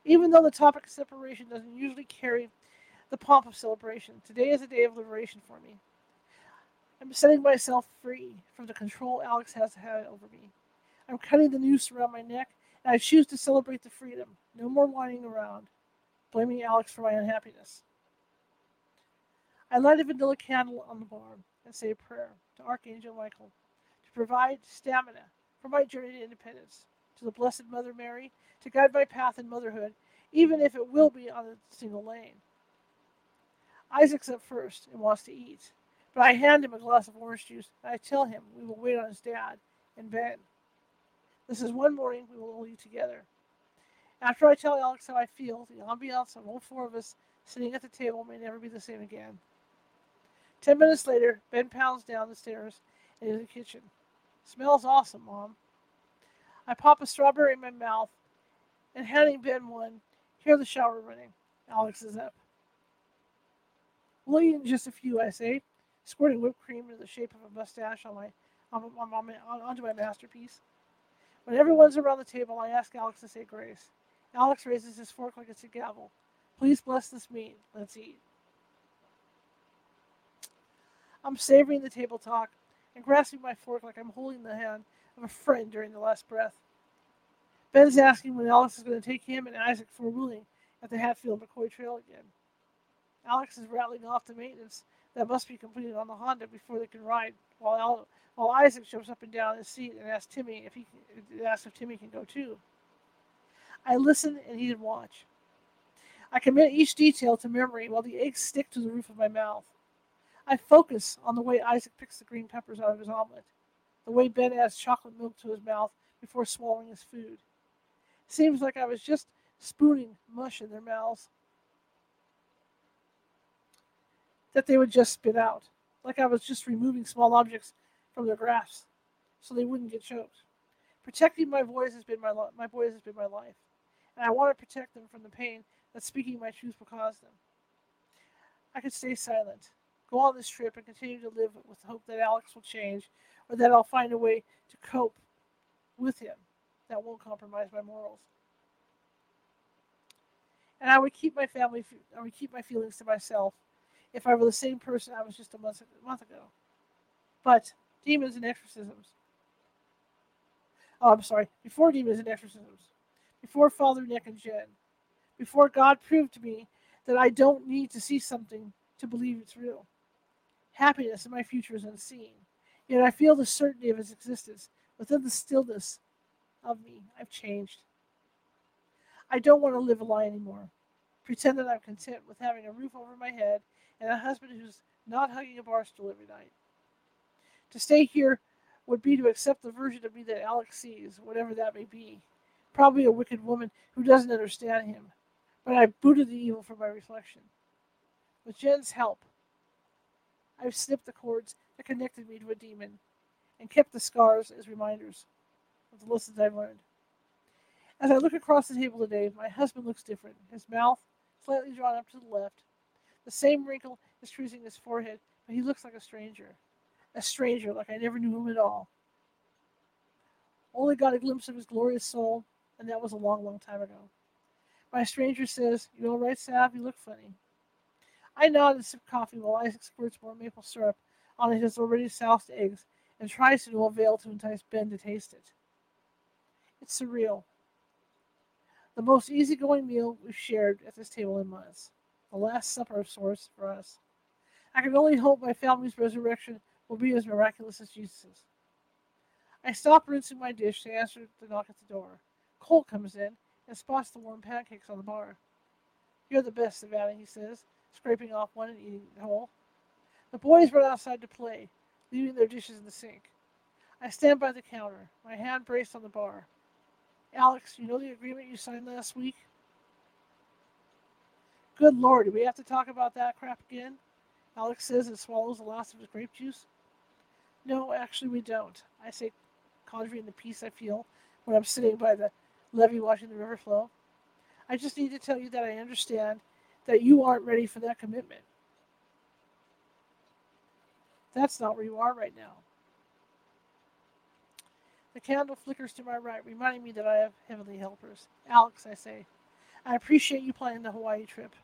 Even though the topic of separation doesn't usually carry the pomp of celebration, today is a day of liberation for me. I'm setting myself free from the control Alex has had over me. I'm cutting the noose around my neck, and I choose to celebrate the freedom. No more whining around, blaming Alex for my unhappiness. I light a vanilla candle on the bar and say a prayer to Archangel Michael to provide stamina for my journey to independence, to the Blessed Mother Mary to guide my path in motherhood, even if it will be on a single lane. Isaac's up first and wants to eat. But I hand him a glass of orange juice, and I tell him we will wait on his dad and Ben. This is one morning we will all eat together. After I tell Alex how I feel, the ambiance of all four of us sitting at the table may never be the same again. Ten minutes later, Ben pounds down the stairs into the kitchen. Smells awesome, Mom. I pop a strawberry in my mouth and handing Ben one, hear the shower running. Alex is up. We'll in just a few, I say squirting whipped cream into the shape of a mustache on my, on, on, on, onto my masterpiece. When everyone's around the table, I ask Alex to say grace. Alex raises his fork like it's a gavel. Please bless this meat. Let's eat. I'm savoring the table talk and grasping my fork like I'm holding the hand of a friend during the last breath. Ben's asking when Alex is going to take him and Isaac for a wheeling at the Hatfield McCoy Trail again. Alex is rattling off the maintenance that must be completed on the Honda before they can ride. While while Isaac jumps up and down his seat and asks Timmy if he asks if Timmy can go too. I listen and eat and watch. I commit each detail to memory while the eggs stick to the roof of my mouth. I focus on the way Isaac picks the green peppers out of his omelet, the way Ben adds chocolate milk to his mouth before swallowing his food. Seems like I was just spooning mush in their mouths. that they would just spit out, like I was just removing small objects from their grasp so they wouldn't get choked. Protecting my voice has been my lo- my voice has been my life, and I want to protect them from the pain that speaking my truth will cause them. I could stay silent, go on this trip, and continue to live with the hope that Alex will change, or that I'll find a way to cope with him that won't compromise my morals. And I would keep my family, I would keep my feelings to myself if I were the same person I was just a month, a month ago. But demons and exorcisms. Oh, I'm sorry. Before demons and exorcisms. Before Father Nick and Jen. Before God proved to me that I don't need to see something to believe it's real. Happiness in my future is unseen. Yet I feel the certainty of its existence within the stillness of me. I've changed. I don't want to live a lie anymore. Pretend that I'm content with having a roof over my head and a husband who's not hugging a bar stool every night. To stay here would be to accept the version of me that Alex sees, whatever that may be. Probably a wicked woman who doesn't understand him. But I've booted the evil from my reflection. With Jen's help, I've snipped the cords that connected me to a demon and kept the scars as reminders of the lessons I've learned. As I look across the table today, my husband looks different. His mouth slightly drawn up to the left, the same wrinkle is creasing his forehead, but he looks like a stranger. A stranger, like I never knew him at all. Only got a glimpse of his glorious soul, and that was a long, long time ago. My stranger says, You all right, Sav? You look funny. I nod and sip coffee while Isaac squirts more maple syrup on his already soused eggs and tries to no avail to entice Ben to taste it. It's surreal. The most easygoing meal we've shared at this table in months the Last Supper of sorts for us. I can only hope my family's resurrection will be as miraculous as Jesus'. I stop rinsing my dish to answer the knock at the door. Cole comes in and spots the warm pancakes on the bar. You're the best, Savannah, he says, scraping off one and eating the whole. The boys run outside to play, leaving their dishes in the sink. I stand by the counter, my hand braced on the bar. Alex, you know the agreement you signed last week? Good lord, do we have to talk about that crap again? Alex says and swallows the last of his grape juice. No, actually, we don't. I say, conjuring the peace I feel when I'm sitting by the levee watching the river flow. I just need to tell you that I understand that you aren't ready for that commitment. That's not where you are right now. The candle flickers to my right, reminding me that I have heavenly helpers. Alex, I say, I appreciate you planning the Hawaii trip,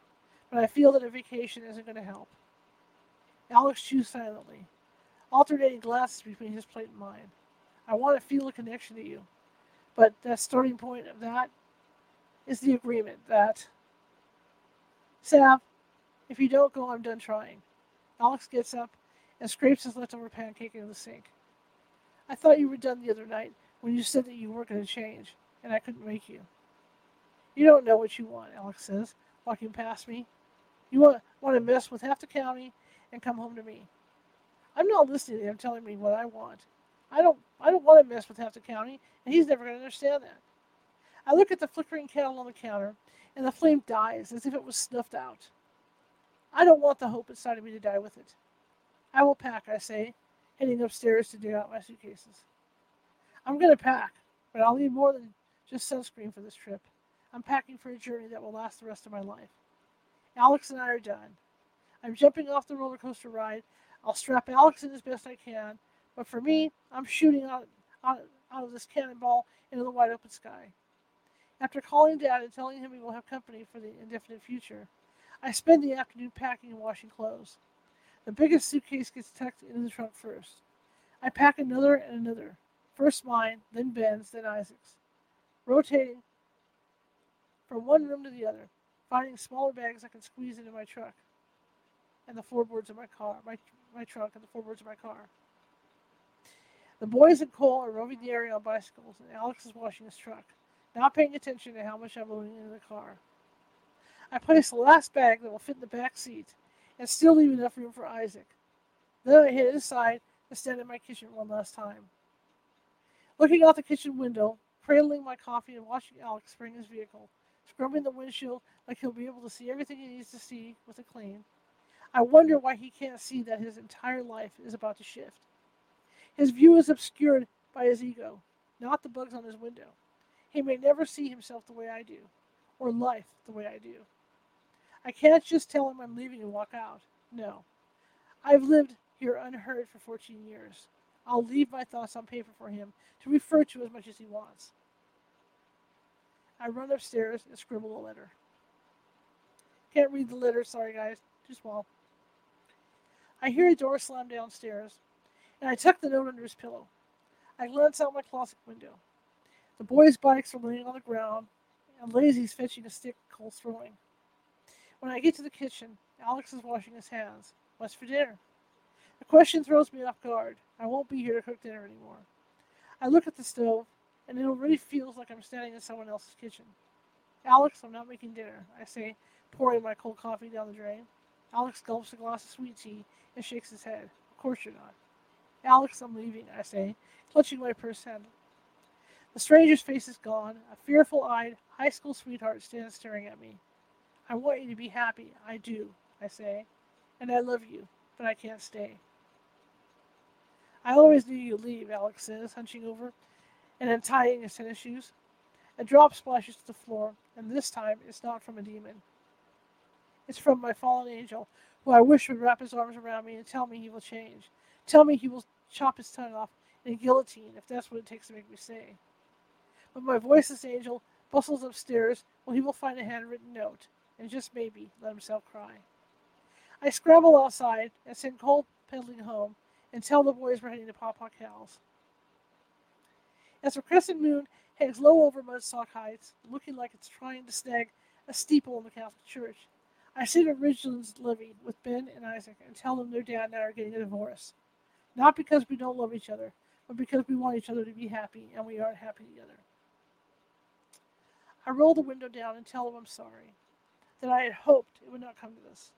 but I feel that a vacation isn't going to help. Alex chews silently, alternating glasses between his plate and mine. I want to feel a connection to you, but the starting point of that is the agreement that, Sav, if you don't go, I'm done trying. Alex gets up and scrapes his leftover pancake into the sink. I thought you were done the other night when you said that you weren't going to change, and I couldn't make you. You don't know what you want, Alex says, walking past me. You want, want to mess with half the county and come home to me. I'm not listening to him telling me what I want. I don't I don't want to mess with half the county, and he's never going to understand that. I look at the flickering candle on the counter, and the flame dies as if it was snuffed out. I don't want the hope inside of me to die with it. I will pack, I say, heading upstairs to dig out my suitcases. I'm going to pack, but I'll need more than just sunscreen for this trip. I'm packing for a journey that will last the rest of my life. Alex and I are done. I'm jumping off the roller coaster ride. I'll strap Alex in as best I can, but for me, I'm shooting out, out, out of this cannonball into the wide open sky. After calling Dad and telling him we will have company for the indefinite future, I spend the afternoon packing and washing clothes. The biggest suitcase gets tucked into the trunk first. I pack another and another. First mine, then Ben's, then Isaac's. Rotating from one room to the other, finding smaller bags I can squeeze into my truck and the floorboards of my car, my, my trunk and the floorboards of my car. The boys and Cole are roving the area on bicycles, and Alex is washing his truck, not paying attention to how much I'm loading into the car. I place the last bag that will fit in the back seat and still leave enough room for Isaac. Then I hit aside and stand in my kitchen one last time. Looking out the kitchen window, cradling my coffee and watching Alex bring his vehicle, scrubbing the windshield like he'll be able to see everything he needs to see with a clean. I wonder why he can't see that his entire life is about to shift. His view is obscured by his ego, not the bugs on his window. He may never see himself the way I do, or life the way I do. I can't just tell him I'm leaving and walk out. No. I've lived here unheard for 14 years. I'll leave my thoughts on paper for him to refer to as much as he wants. I run upstairs and scribble a letter. Can't read the letter, sorry guys, too small. I hear a door slam downstairs, and I tuck the note under his pillow. I glance out my closet window. The boys' bikes are laying on the ground, and Lazy's fetching a stick Cole's throwing. When I get to the kitchen, Alex is washing his hands. What's for dinner? The question throws me off guard. I won't be here to cook dinner anymore. I look at the stove, and it already feels like I'm standing in someone else's kitchen. Alex, I'm not making dinner, I say, pouring my cold coffee down the drain. Alex gulps a glass of sweet tea and shakes his head. Of course you're not. Alex, I'm leaving, I say, clutching my purse handle. The stranger's face is gone. A fearful eyed high school sweetheart stands staring at me. I want you to be happy. I do, I say. And I love you, but I can't stay. I always knew you'd leave, Alex says, hunching over and untying his tennis shoes. A drop splashes to the floor, and this time it's not from a demon. It's from my fallen angel, who I wish would wrap his arms around me and tell me he will change. Tell me he will chop his tongue off in a guillotine if that's what it takes to make me stay. But my voiceless angel bustles upstairs where he will find a handwritten note and just maybe let himself cry. I scramble outside and send Cole pedaling home and tell the boys we're heading to Papa Cal's. As the crescent moon hangs low over Mudstock Heights, looking like it's trying to snag a steeple in the Catholic Church, I sit at Ridgeland's levee with Ben and Isaac and tell them their dad and I are getting a divorce. Not because we don't love each other, but because we want each other to be happy and we aren't happy together. I roll the window down and tell them I'm sorry that I had hoped it would not come to this,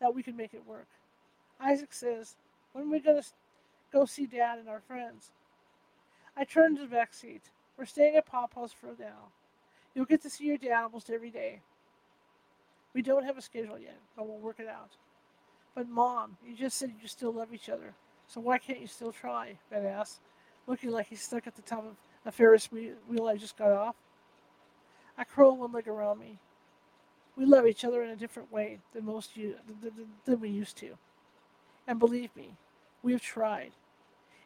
that we could make it work. Isaac says, When are we going to go see Dad and our friends? I turn to the back seat. We're staying at Papa's for now. You'll get to see your dad almost every day. We don't have a schedule yet, but we'll work it out. But, Mom, you just said you still love each other, so why can't you still try? Ben asks, looking like he's stuck at the top of a Ferris wheel I just got off. I curl one leg around me. We love each other in a different way than most you than we used to. And believe me, We have tried.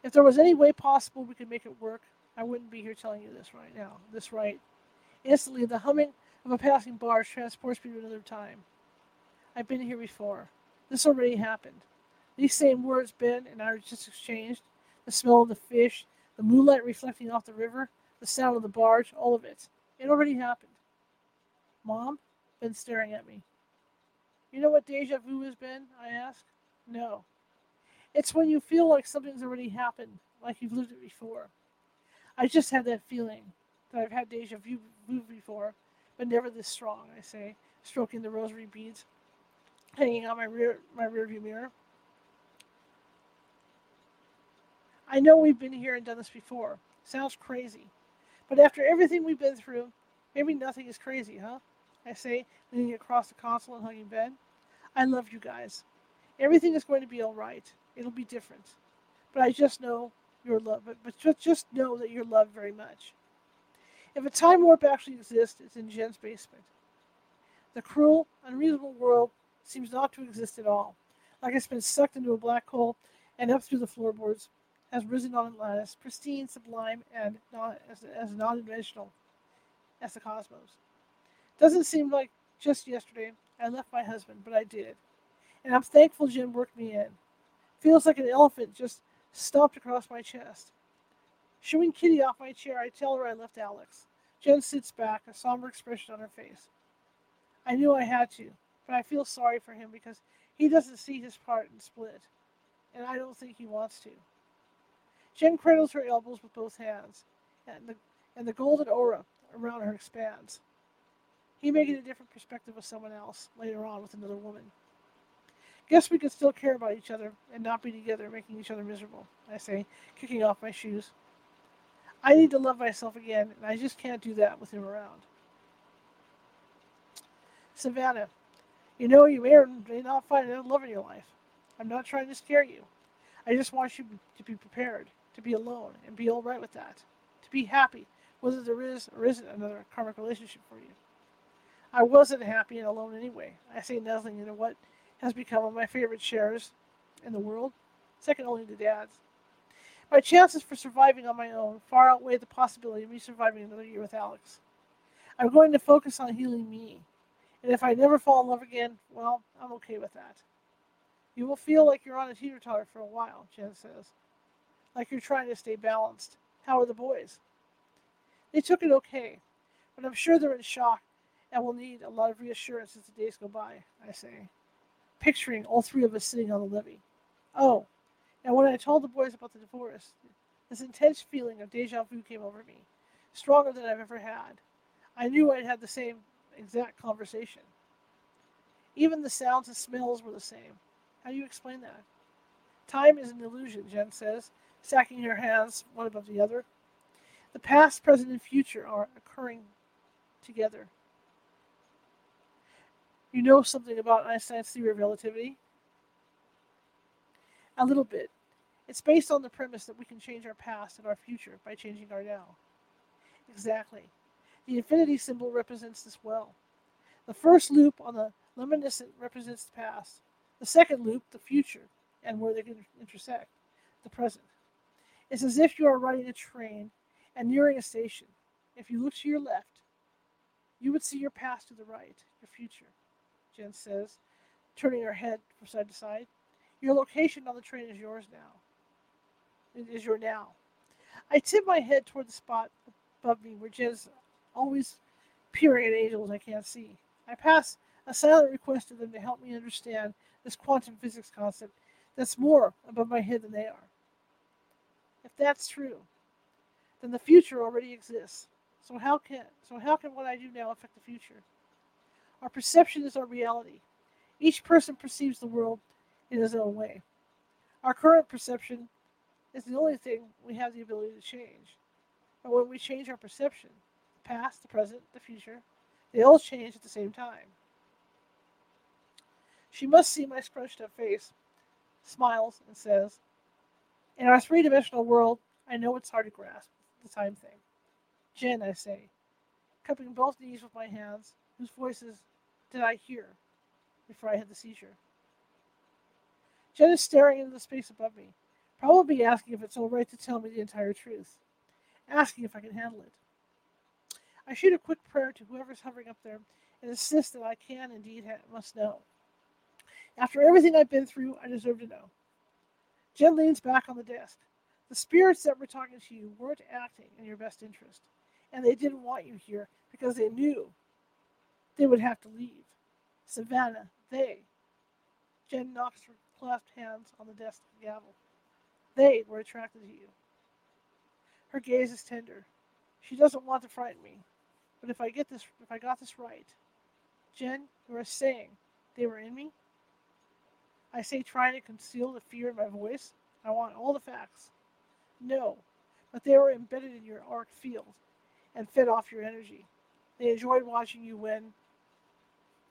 If there was any way possible we could make it work, I wouldn't be here telling you this right now. This right. Instantly, the humming of a passing barge transports me to another time. I've been here before. This already happened. These same words Ben and I just exchanged the smell of the fish, the moonlight reflecting off the river, the sound of the barge, all of it. It already happened. Mom? Ben's staring at me. You know what deja vu has been? I ask. No. It's when you feel like something's already happened, like you've lived it before. I just had that feeling that I've had deja vu before, but never this strong, I say, stroking the rosary beads hanging on my rear my rearview mirror. I know we've been here and done this before. Sounds crazy. But after everything we've been through, maybe nothing is crazy, huh? I say, leaning across the console and hugging Ben. I love you guys. Everything is going to be all right. It'll be different. But I just know you're loved. But, but just, just know that you're loved very much. If a time warp actually exists, it's in Jen's basement. The cruel, unreasonable world seems not to exist at all. Like it's been sucked into a black hole and up through the floorboards, has risen on Atlantis, pristine, sublime, and not as, as non-dimensional as the cosmos. Doesn't seem like just yesterday I left my husband, but I did. And I'm thankful Jen worked me in. Feels like an elephant just stomped across my chest. Shooing Kitty off my chair, I tell her I left Alex. Jen sits back, a somber expression on her face. I knew I had to, but I feel sorry for him because he doesn't see his part in Split, and I don't think he wants to. Jen cradles her elbows with both hands, and the, and the golden aura around her expands. He may get a different perspective with someone else later on with another woman. Guess we could still care about each other and not be together, making each other miserable, I say, kicking off my shoes. I need to love myself again, and I just can't do that with him around. Savannah, you know you may or may not find another love in your life. I'm not trying to scare you. I just want you to be prepared, to be alone, and be all right with that. To be happy, whether there is or isn't another karmic relationship for you. I wasn't happy and alone anyway. I say nothing into what has become of my favorite shares in the world, second only to Dad's. My chances for surviving on my own far outweigh the possibility of me surviving another year with Alex. I'm going to focus on healing me, and if I never fall in love again, well, I'm okay with that. You will feel like you're on a teeter totter for a while, Jen says. Like you're trying to stay balanced. How are the boys? They took it okay, but I'm sure they're in shock and will need a lot of reassurance as the days go by, I say, picturing all three of us sitting on the levee. Oh, and when I told the boys about the divorce, this intense feeling of deja vu came over me, stronger than I've ever had. I knew I'd had the same exact conversation. Even the sounds and smells were the same. How do you explain that? Time is an illusion, Jen says, stacking her hands one above the other. The past, present, and future are occurring together. You know something about Einstein's theory of relativity? A little bit. It's based on the premise that we can change our past and our future by changing our now. Exactly. The infinity symbol represents this well. The first loop on the lemniscate represents the past. The second loop, the future, and where they can intersect, the present. It's as if you are riding a train and nearing a station. If you look to your left, you would see your past to the right, your future. Jen says, turning her head from side to side. Your location on the train is yours now. It is your now. I tip my head toward the spot above me where Jen's always peering at angels I can't see. I pass a silent request to them to help me understand this quantum physics concept that's more above my head than they are. If that's true, then the future already exists. So how can so how can what I do now affect the future? Our perception is our reality. Each person perceives the world in his own way. Our current perception is the only thing we have the ability to change. And when we change our perception, the past, the present, the future, they all change at the same time. She must see my scrunched up face, smiles, and says, In our three dimensional world, I know it's hard to grasp the time thing. Jen, I say, cupping both knees with my hands, whose voices did I hear before I had the seizure? Jen is staring into the space above me, Probably asking if it's all right to tell me the entire truth, asking if I can handle it. I shoot a quick prayer to whoever's hovering up there and insist that I can indeed ha- must know. After everything I've been through, I deserve to know. Jen leans back on the desk. The spirits that were talking to you weren't acting in your best interest, and they didn't want you here because they knew they would have to leave. Savannah, they. Jen Knox clasped hands on the desk gavel. They were attracted to you. Her gaze is tender. She doesn't want to frighten me, but if I get this, if I got this right, Jen, you are saying they were in me. I say, trying to conceal the fear in my voice. I want all the facts. No, but they were embedded in your arc field and fed off your energy. They enjoyed watching you when,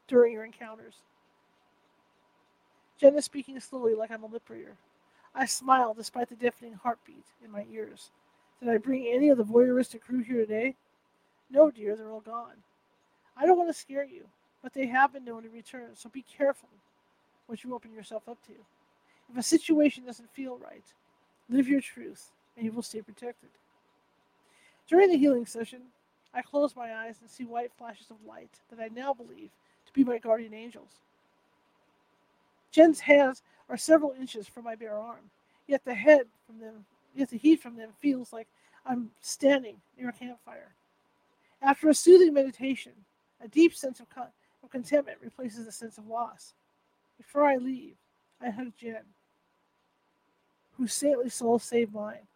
during your encounters. Jen is speaking slowly like I'm a lip reader. I smile despite the deafening heartbeat in my ears. Did I bring any of the voyeuristic crew here today? No, dear, they're all gone. I don't want to scare you, but they have been known to return, so be careful what you open yourself up to. If a situation doesn't feel right, live your truth, and you will stay protected. During the healing session, I close my eyes and see white flashes of light that I now believe be my guardian angels. Jen's hands are several inches from my bare arm, yet the head from them, yet the heat from them feels like I'm standing near a campfire. After a soothing meditation, a deep sense of, con- of contentment replaces a sense of loss. Before I leave, I hug Jen, whose saintly soul saved mine.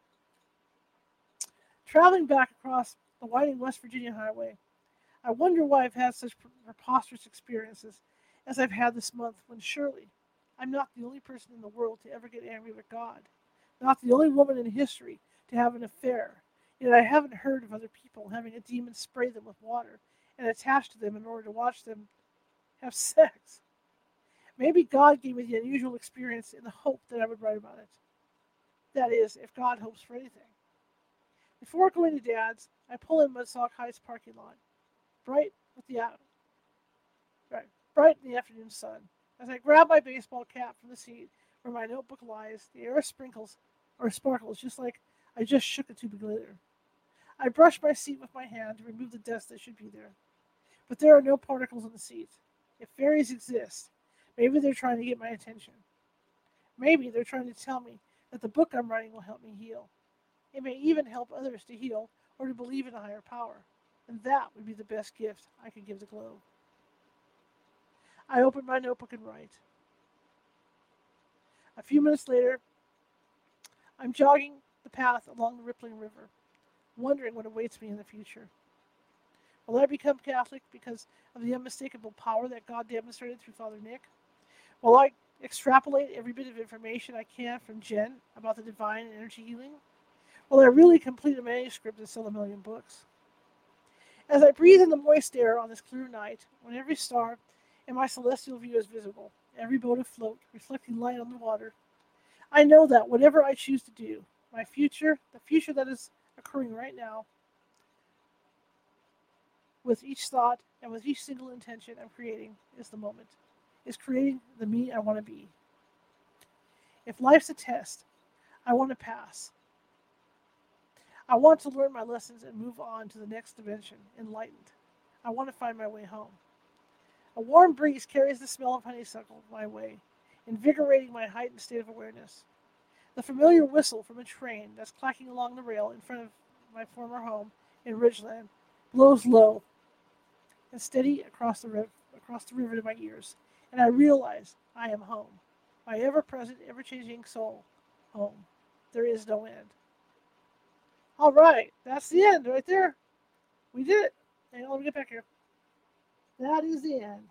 Traveling back across the winding West Virginia highway, I wonder why I've had such preposterous experiences as I've had this month when surely I'm not the only person in the world to ever get angry with God, not the only woman in history to have an affair. Yet I haven't heard of other people having a demon spray them with water and attach to them in order to watch them have sex. Maybe God gave me the unusual experience in the hope that I would write about it. That is, if God hopes for anything. Before going to Dad's, I pull in Woodstock Heights parking lot, bright with the right, bright in the afternoon sun. As I grab my baseball cap from the seat where my notebook lies, the air sprinkles or sparkles just like I just shook a tube of glitter. I brush my seat with my hand to remove the dust that should be there. But there are no particles on the seat. If fairies exist, maybe they're trying to get my attention. Maybe they're trying to tell me that the book I'm writing will help me heal. It may even help others to heal or to believe in a higher power. And that would be the best gift I could give the globe. I open my notebook and write. A few minutes later, I'm jogging the path along the rippling river, wondering what awaits me in the future. Will I become Catholic because of the unmistakable power that God demonstrated through Father Nick? Will I extrapolate every bit of information I can from Jen about the divine energy healing? Will I really complete a manuscript and sell a million books? As I breathe in the moist air on this clear night, when every star in my celestial view is visible, every boat afloat, reflecting light on the water, I know that whatever I choose to do, my future, the future that is occurring right now, with each thought and with each single intention I'm creating, is the moment, is creating the me I want to be. If life's a test, I want to pass. I want to learn my lessons and move on to the next dimension, enlightened. I want to find my way home. A warm breeze carries the smell of honeysuckle my way, invigorating my heightened state of awareness. The familiar whistle from a train that's clacking along the rail in front of my former home in Ridgeland blows low and steady across the, riv- across the river to my ears, and I realize I am home. My ever present, ever changing soul, home. There is no end. All right, that's the end right there. We did it. Hang on, let me get back here. That is the end.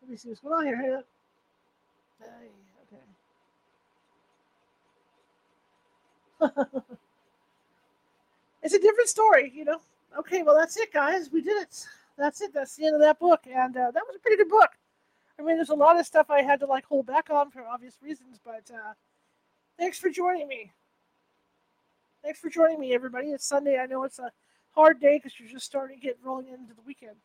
Let me see what's going on here. On. okay. it's a different story, you know. Okay, well that's it, guys. We did it. That's it. That's the end of that book, and uh, that was a pretty good book. I mean, there's a lot of stuff I had to like hold back on for obvious reasons, but uh, thanks for joining me. Thanks for joining me, everybody. It's Sunday. I know it's a hard day because you're just starting to get rolling into the weekend.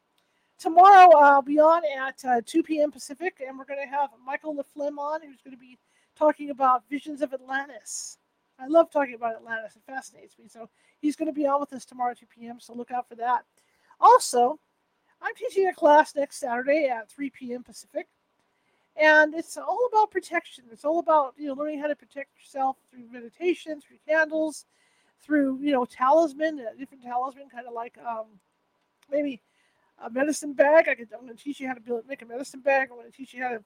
tomorrow I'll be on at uh, 2 p.m. Pacific, and we're going to have Michael LaFlemme on, who's going to be talking about visions of Atlantis. I love talking about Atlantis; it fascinates me. So he's going to be on with us tomorrow at 2 p.m. So look out for that. Also, I'm teaching a class next Saturday at 3 p.m. Pacific, and it's all about protection. It's all about you know learning how to protect yourself through meditation, through candles, through you know talisman, a different talisman, kind of like um, maybe a medicine bag. I could, I'm going to teach you how to build, make a medicine bag. I'm going to teach you how to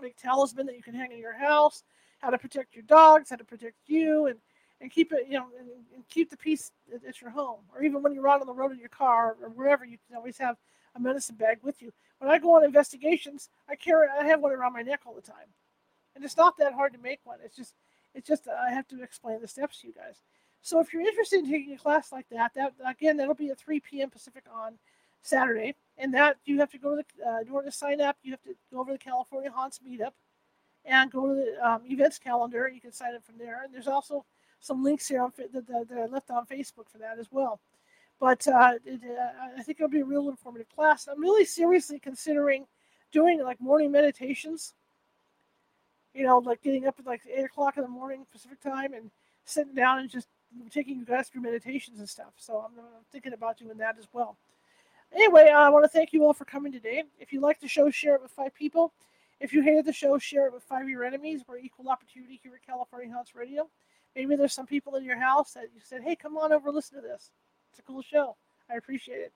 make talisman that you can hang in your house, how to protect your dogs, how to protect you, and and keep it, you know, and, keep the peace at, at, your home, or even when you're out on the road in your car or wherever, you can always have a medicine bag with you. When I go on investigations, I carry, I have one around my neck all the time, and it's not that hard to make one. It's just, it's just I have to explain the steps to you guys. So if you're interested in taking a class like that, that again, that'll be at 3 p.m. Pacific on Saturday, and that you have to go to the uh, in order to sign up. You have to go over to the California Haunts Meetup and go to the um, events calendar. You can sign up from there, and there's also some links here on, that, that, I left on Facebook for that as well. But uh, it, uh, I think it'll be a real informative class. I'm really seriously considering doing like morning meditations. You know, like getting up at like eight o'clock in the morning Pacific time and sitting down and just taking you guys through meditations and stuff. So I'm, I'm thinking about doing that as well. Anyway, I want to thank you all for coming today. If you like the show, share it with five people. If you hated the show, share it with five of your enemies. We're equal opportunity here at California Haunts Radio. Maybe there's some people in your house that you said, hey, come on over, listen to this. It's a cool show. I appreciate it.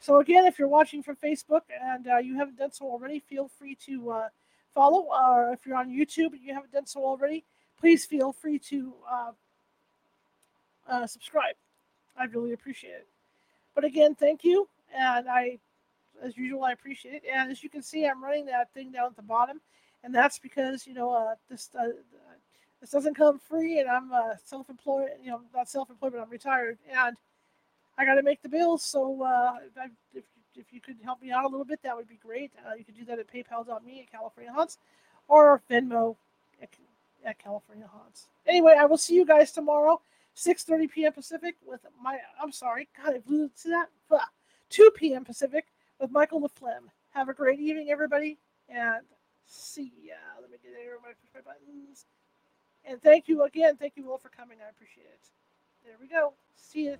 So, again, if you're watching from Facebook and uh, you haven't done so already, feel free to uh, follow. Or if you're on YouTube and you haven't done so already, please feel free to uh, uh subscribe. I really appreciate it. But again, thank you and I, as usual, I appreciate it. And as you can see, I'm running that thing down at the bottom, and that's because you know uh, this uh, this doesn't come free, and I'm uh, self-employed. You know, not self-employed, but I'm retired, and I got to make the bills. So uh, if if you could help me out a little bit, that would be great. Uh, you could do that at PayPal.me at California Haunts, or Venmo at, at California Haunts. Anyway, I will see you guys tomorrow. 6:30 p.m. Pacific with my I'm sorry, God, I blew to that. 2 p.m. Pacific with Michael LaFlemme. Have a great evening, everybody, and see ya. Let me get everybody push my buttons. And thank you again. Thank you all for coming. I appreciate it. There we go. See you.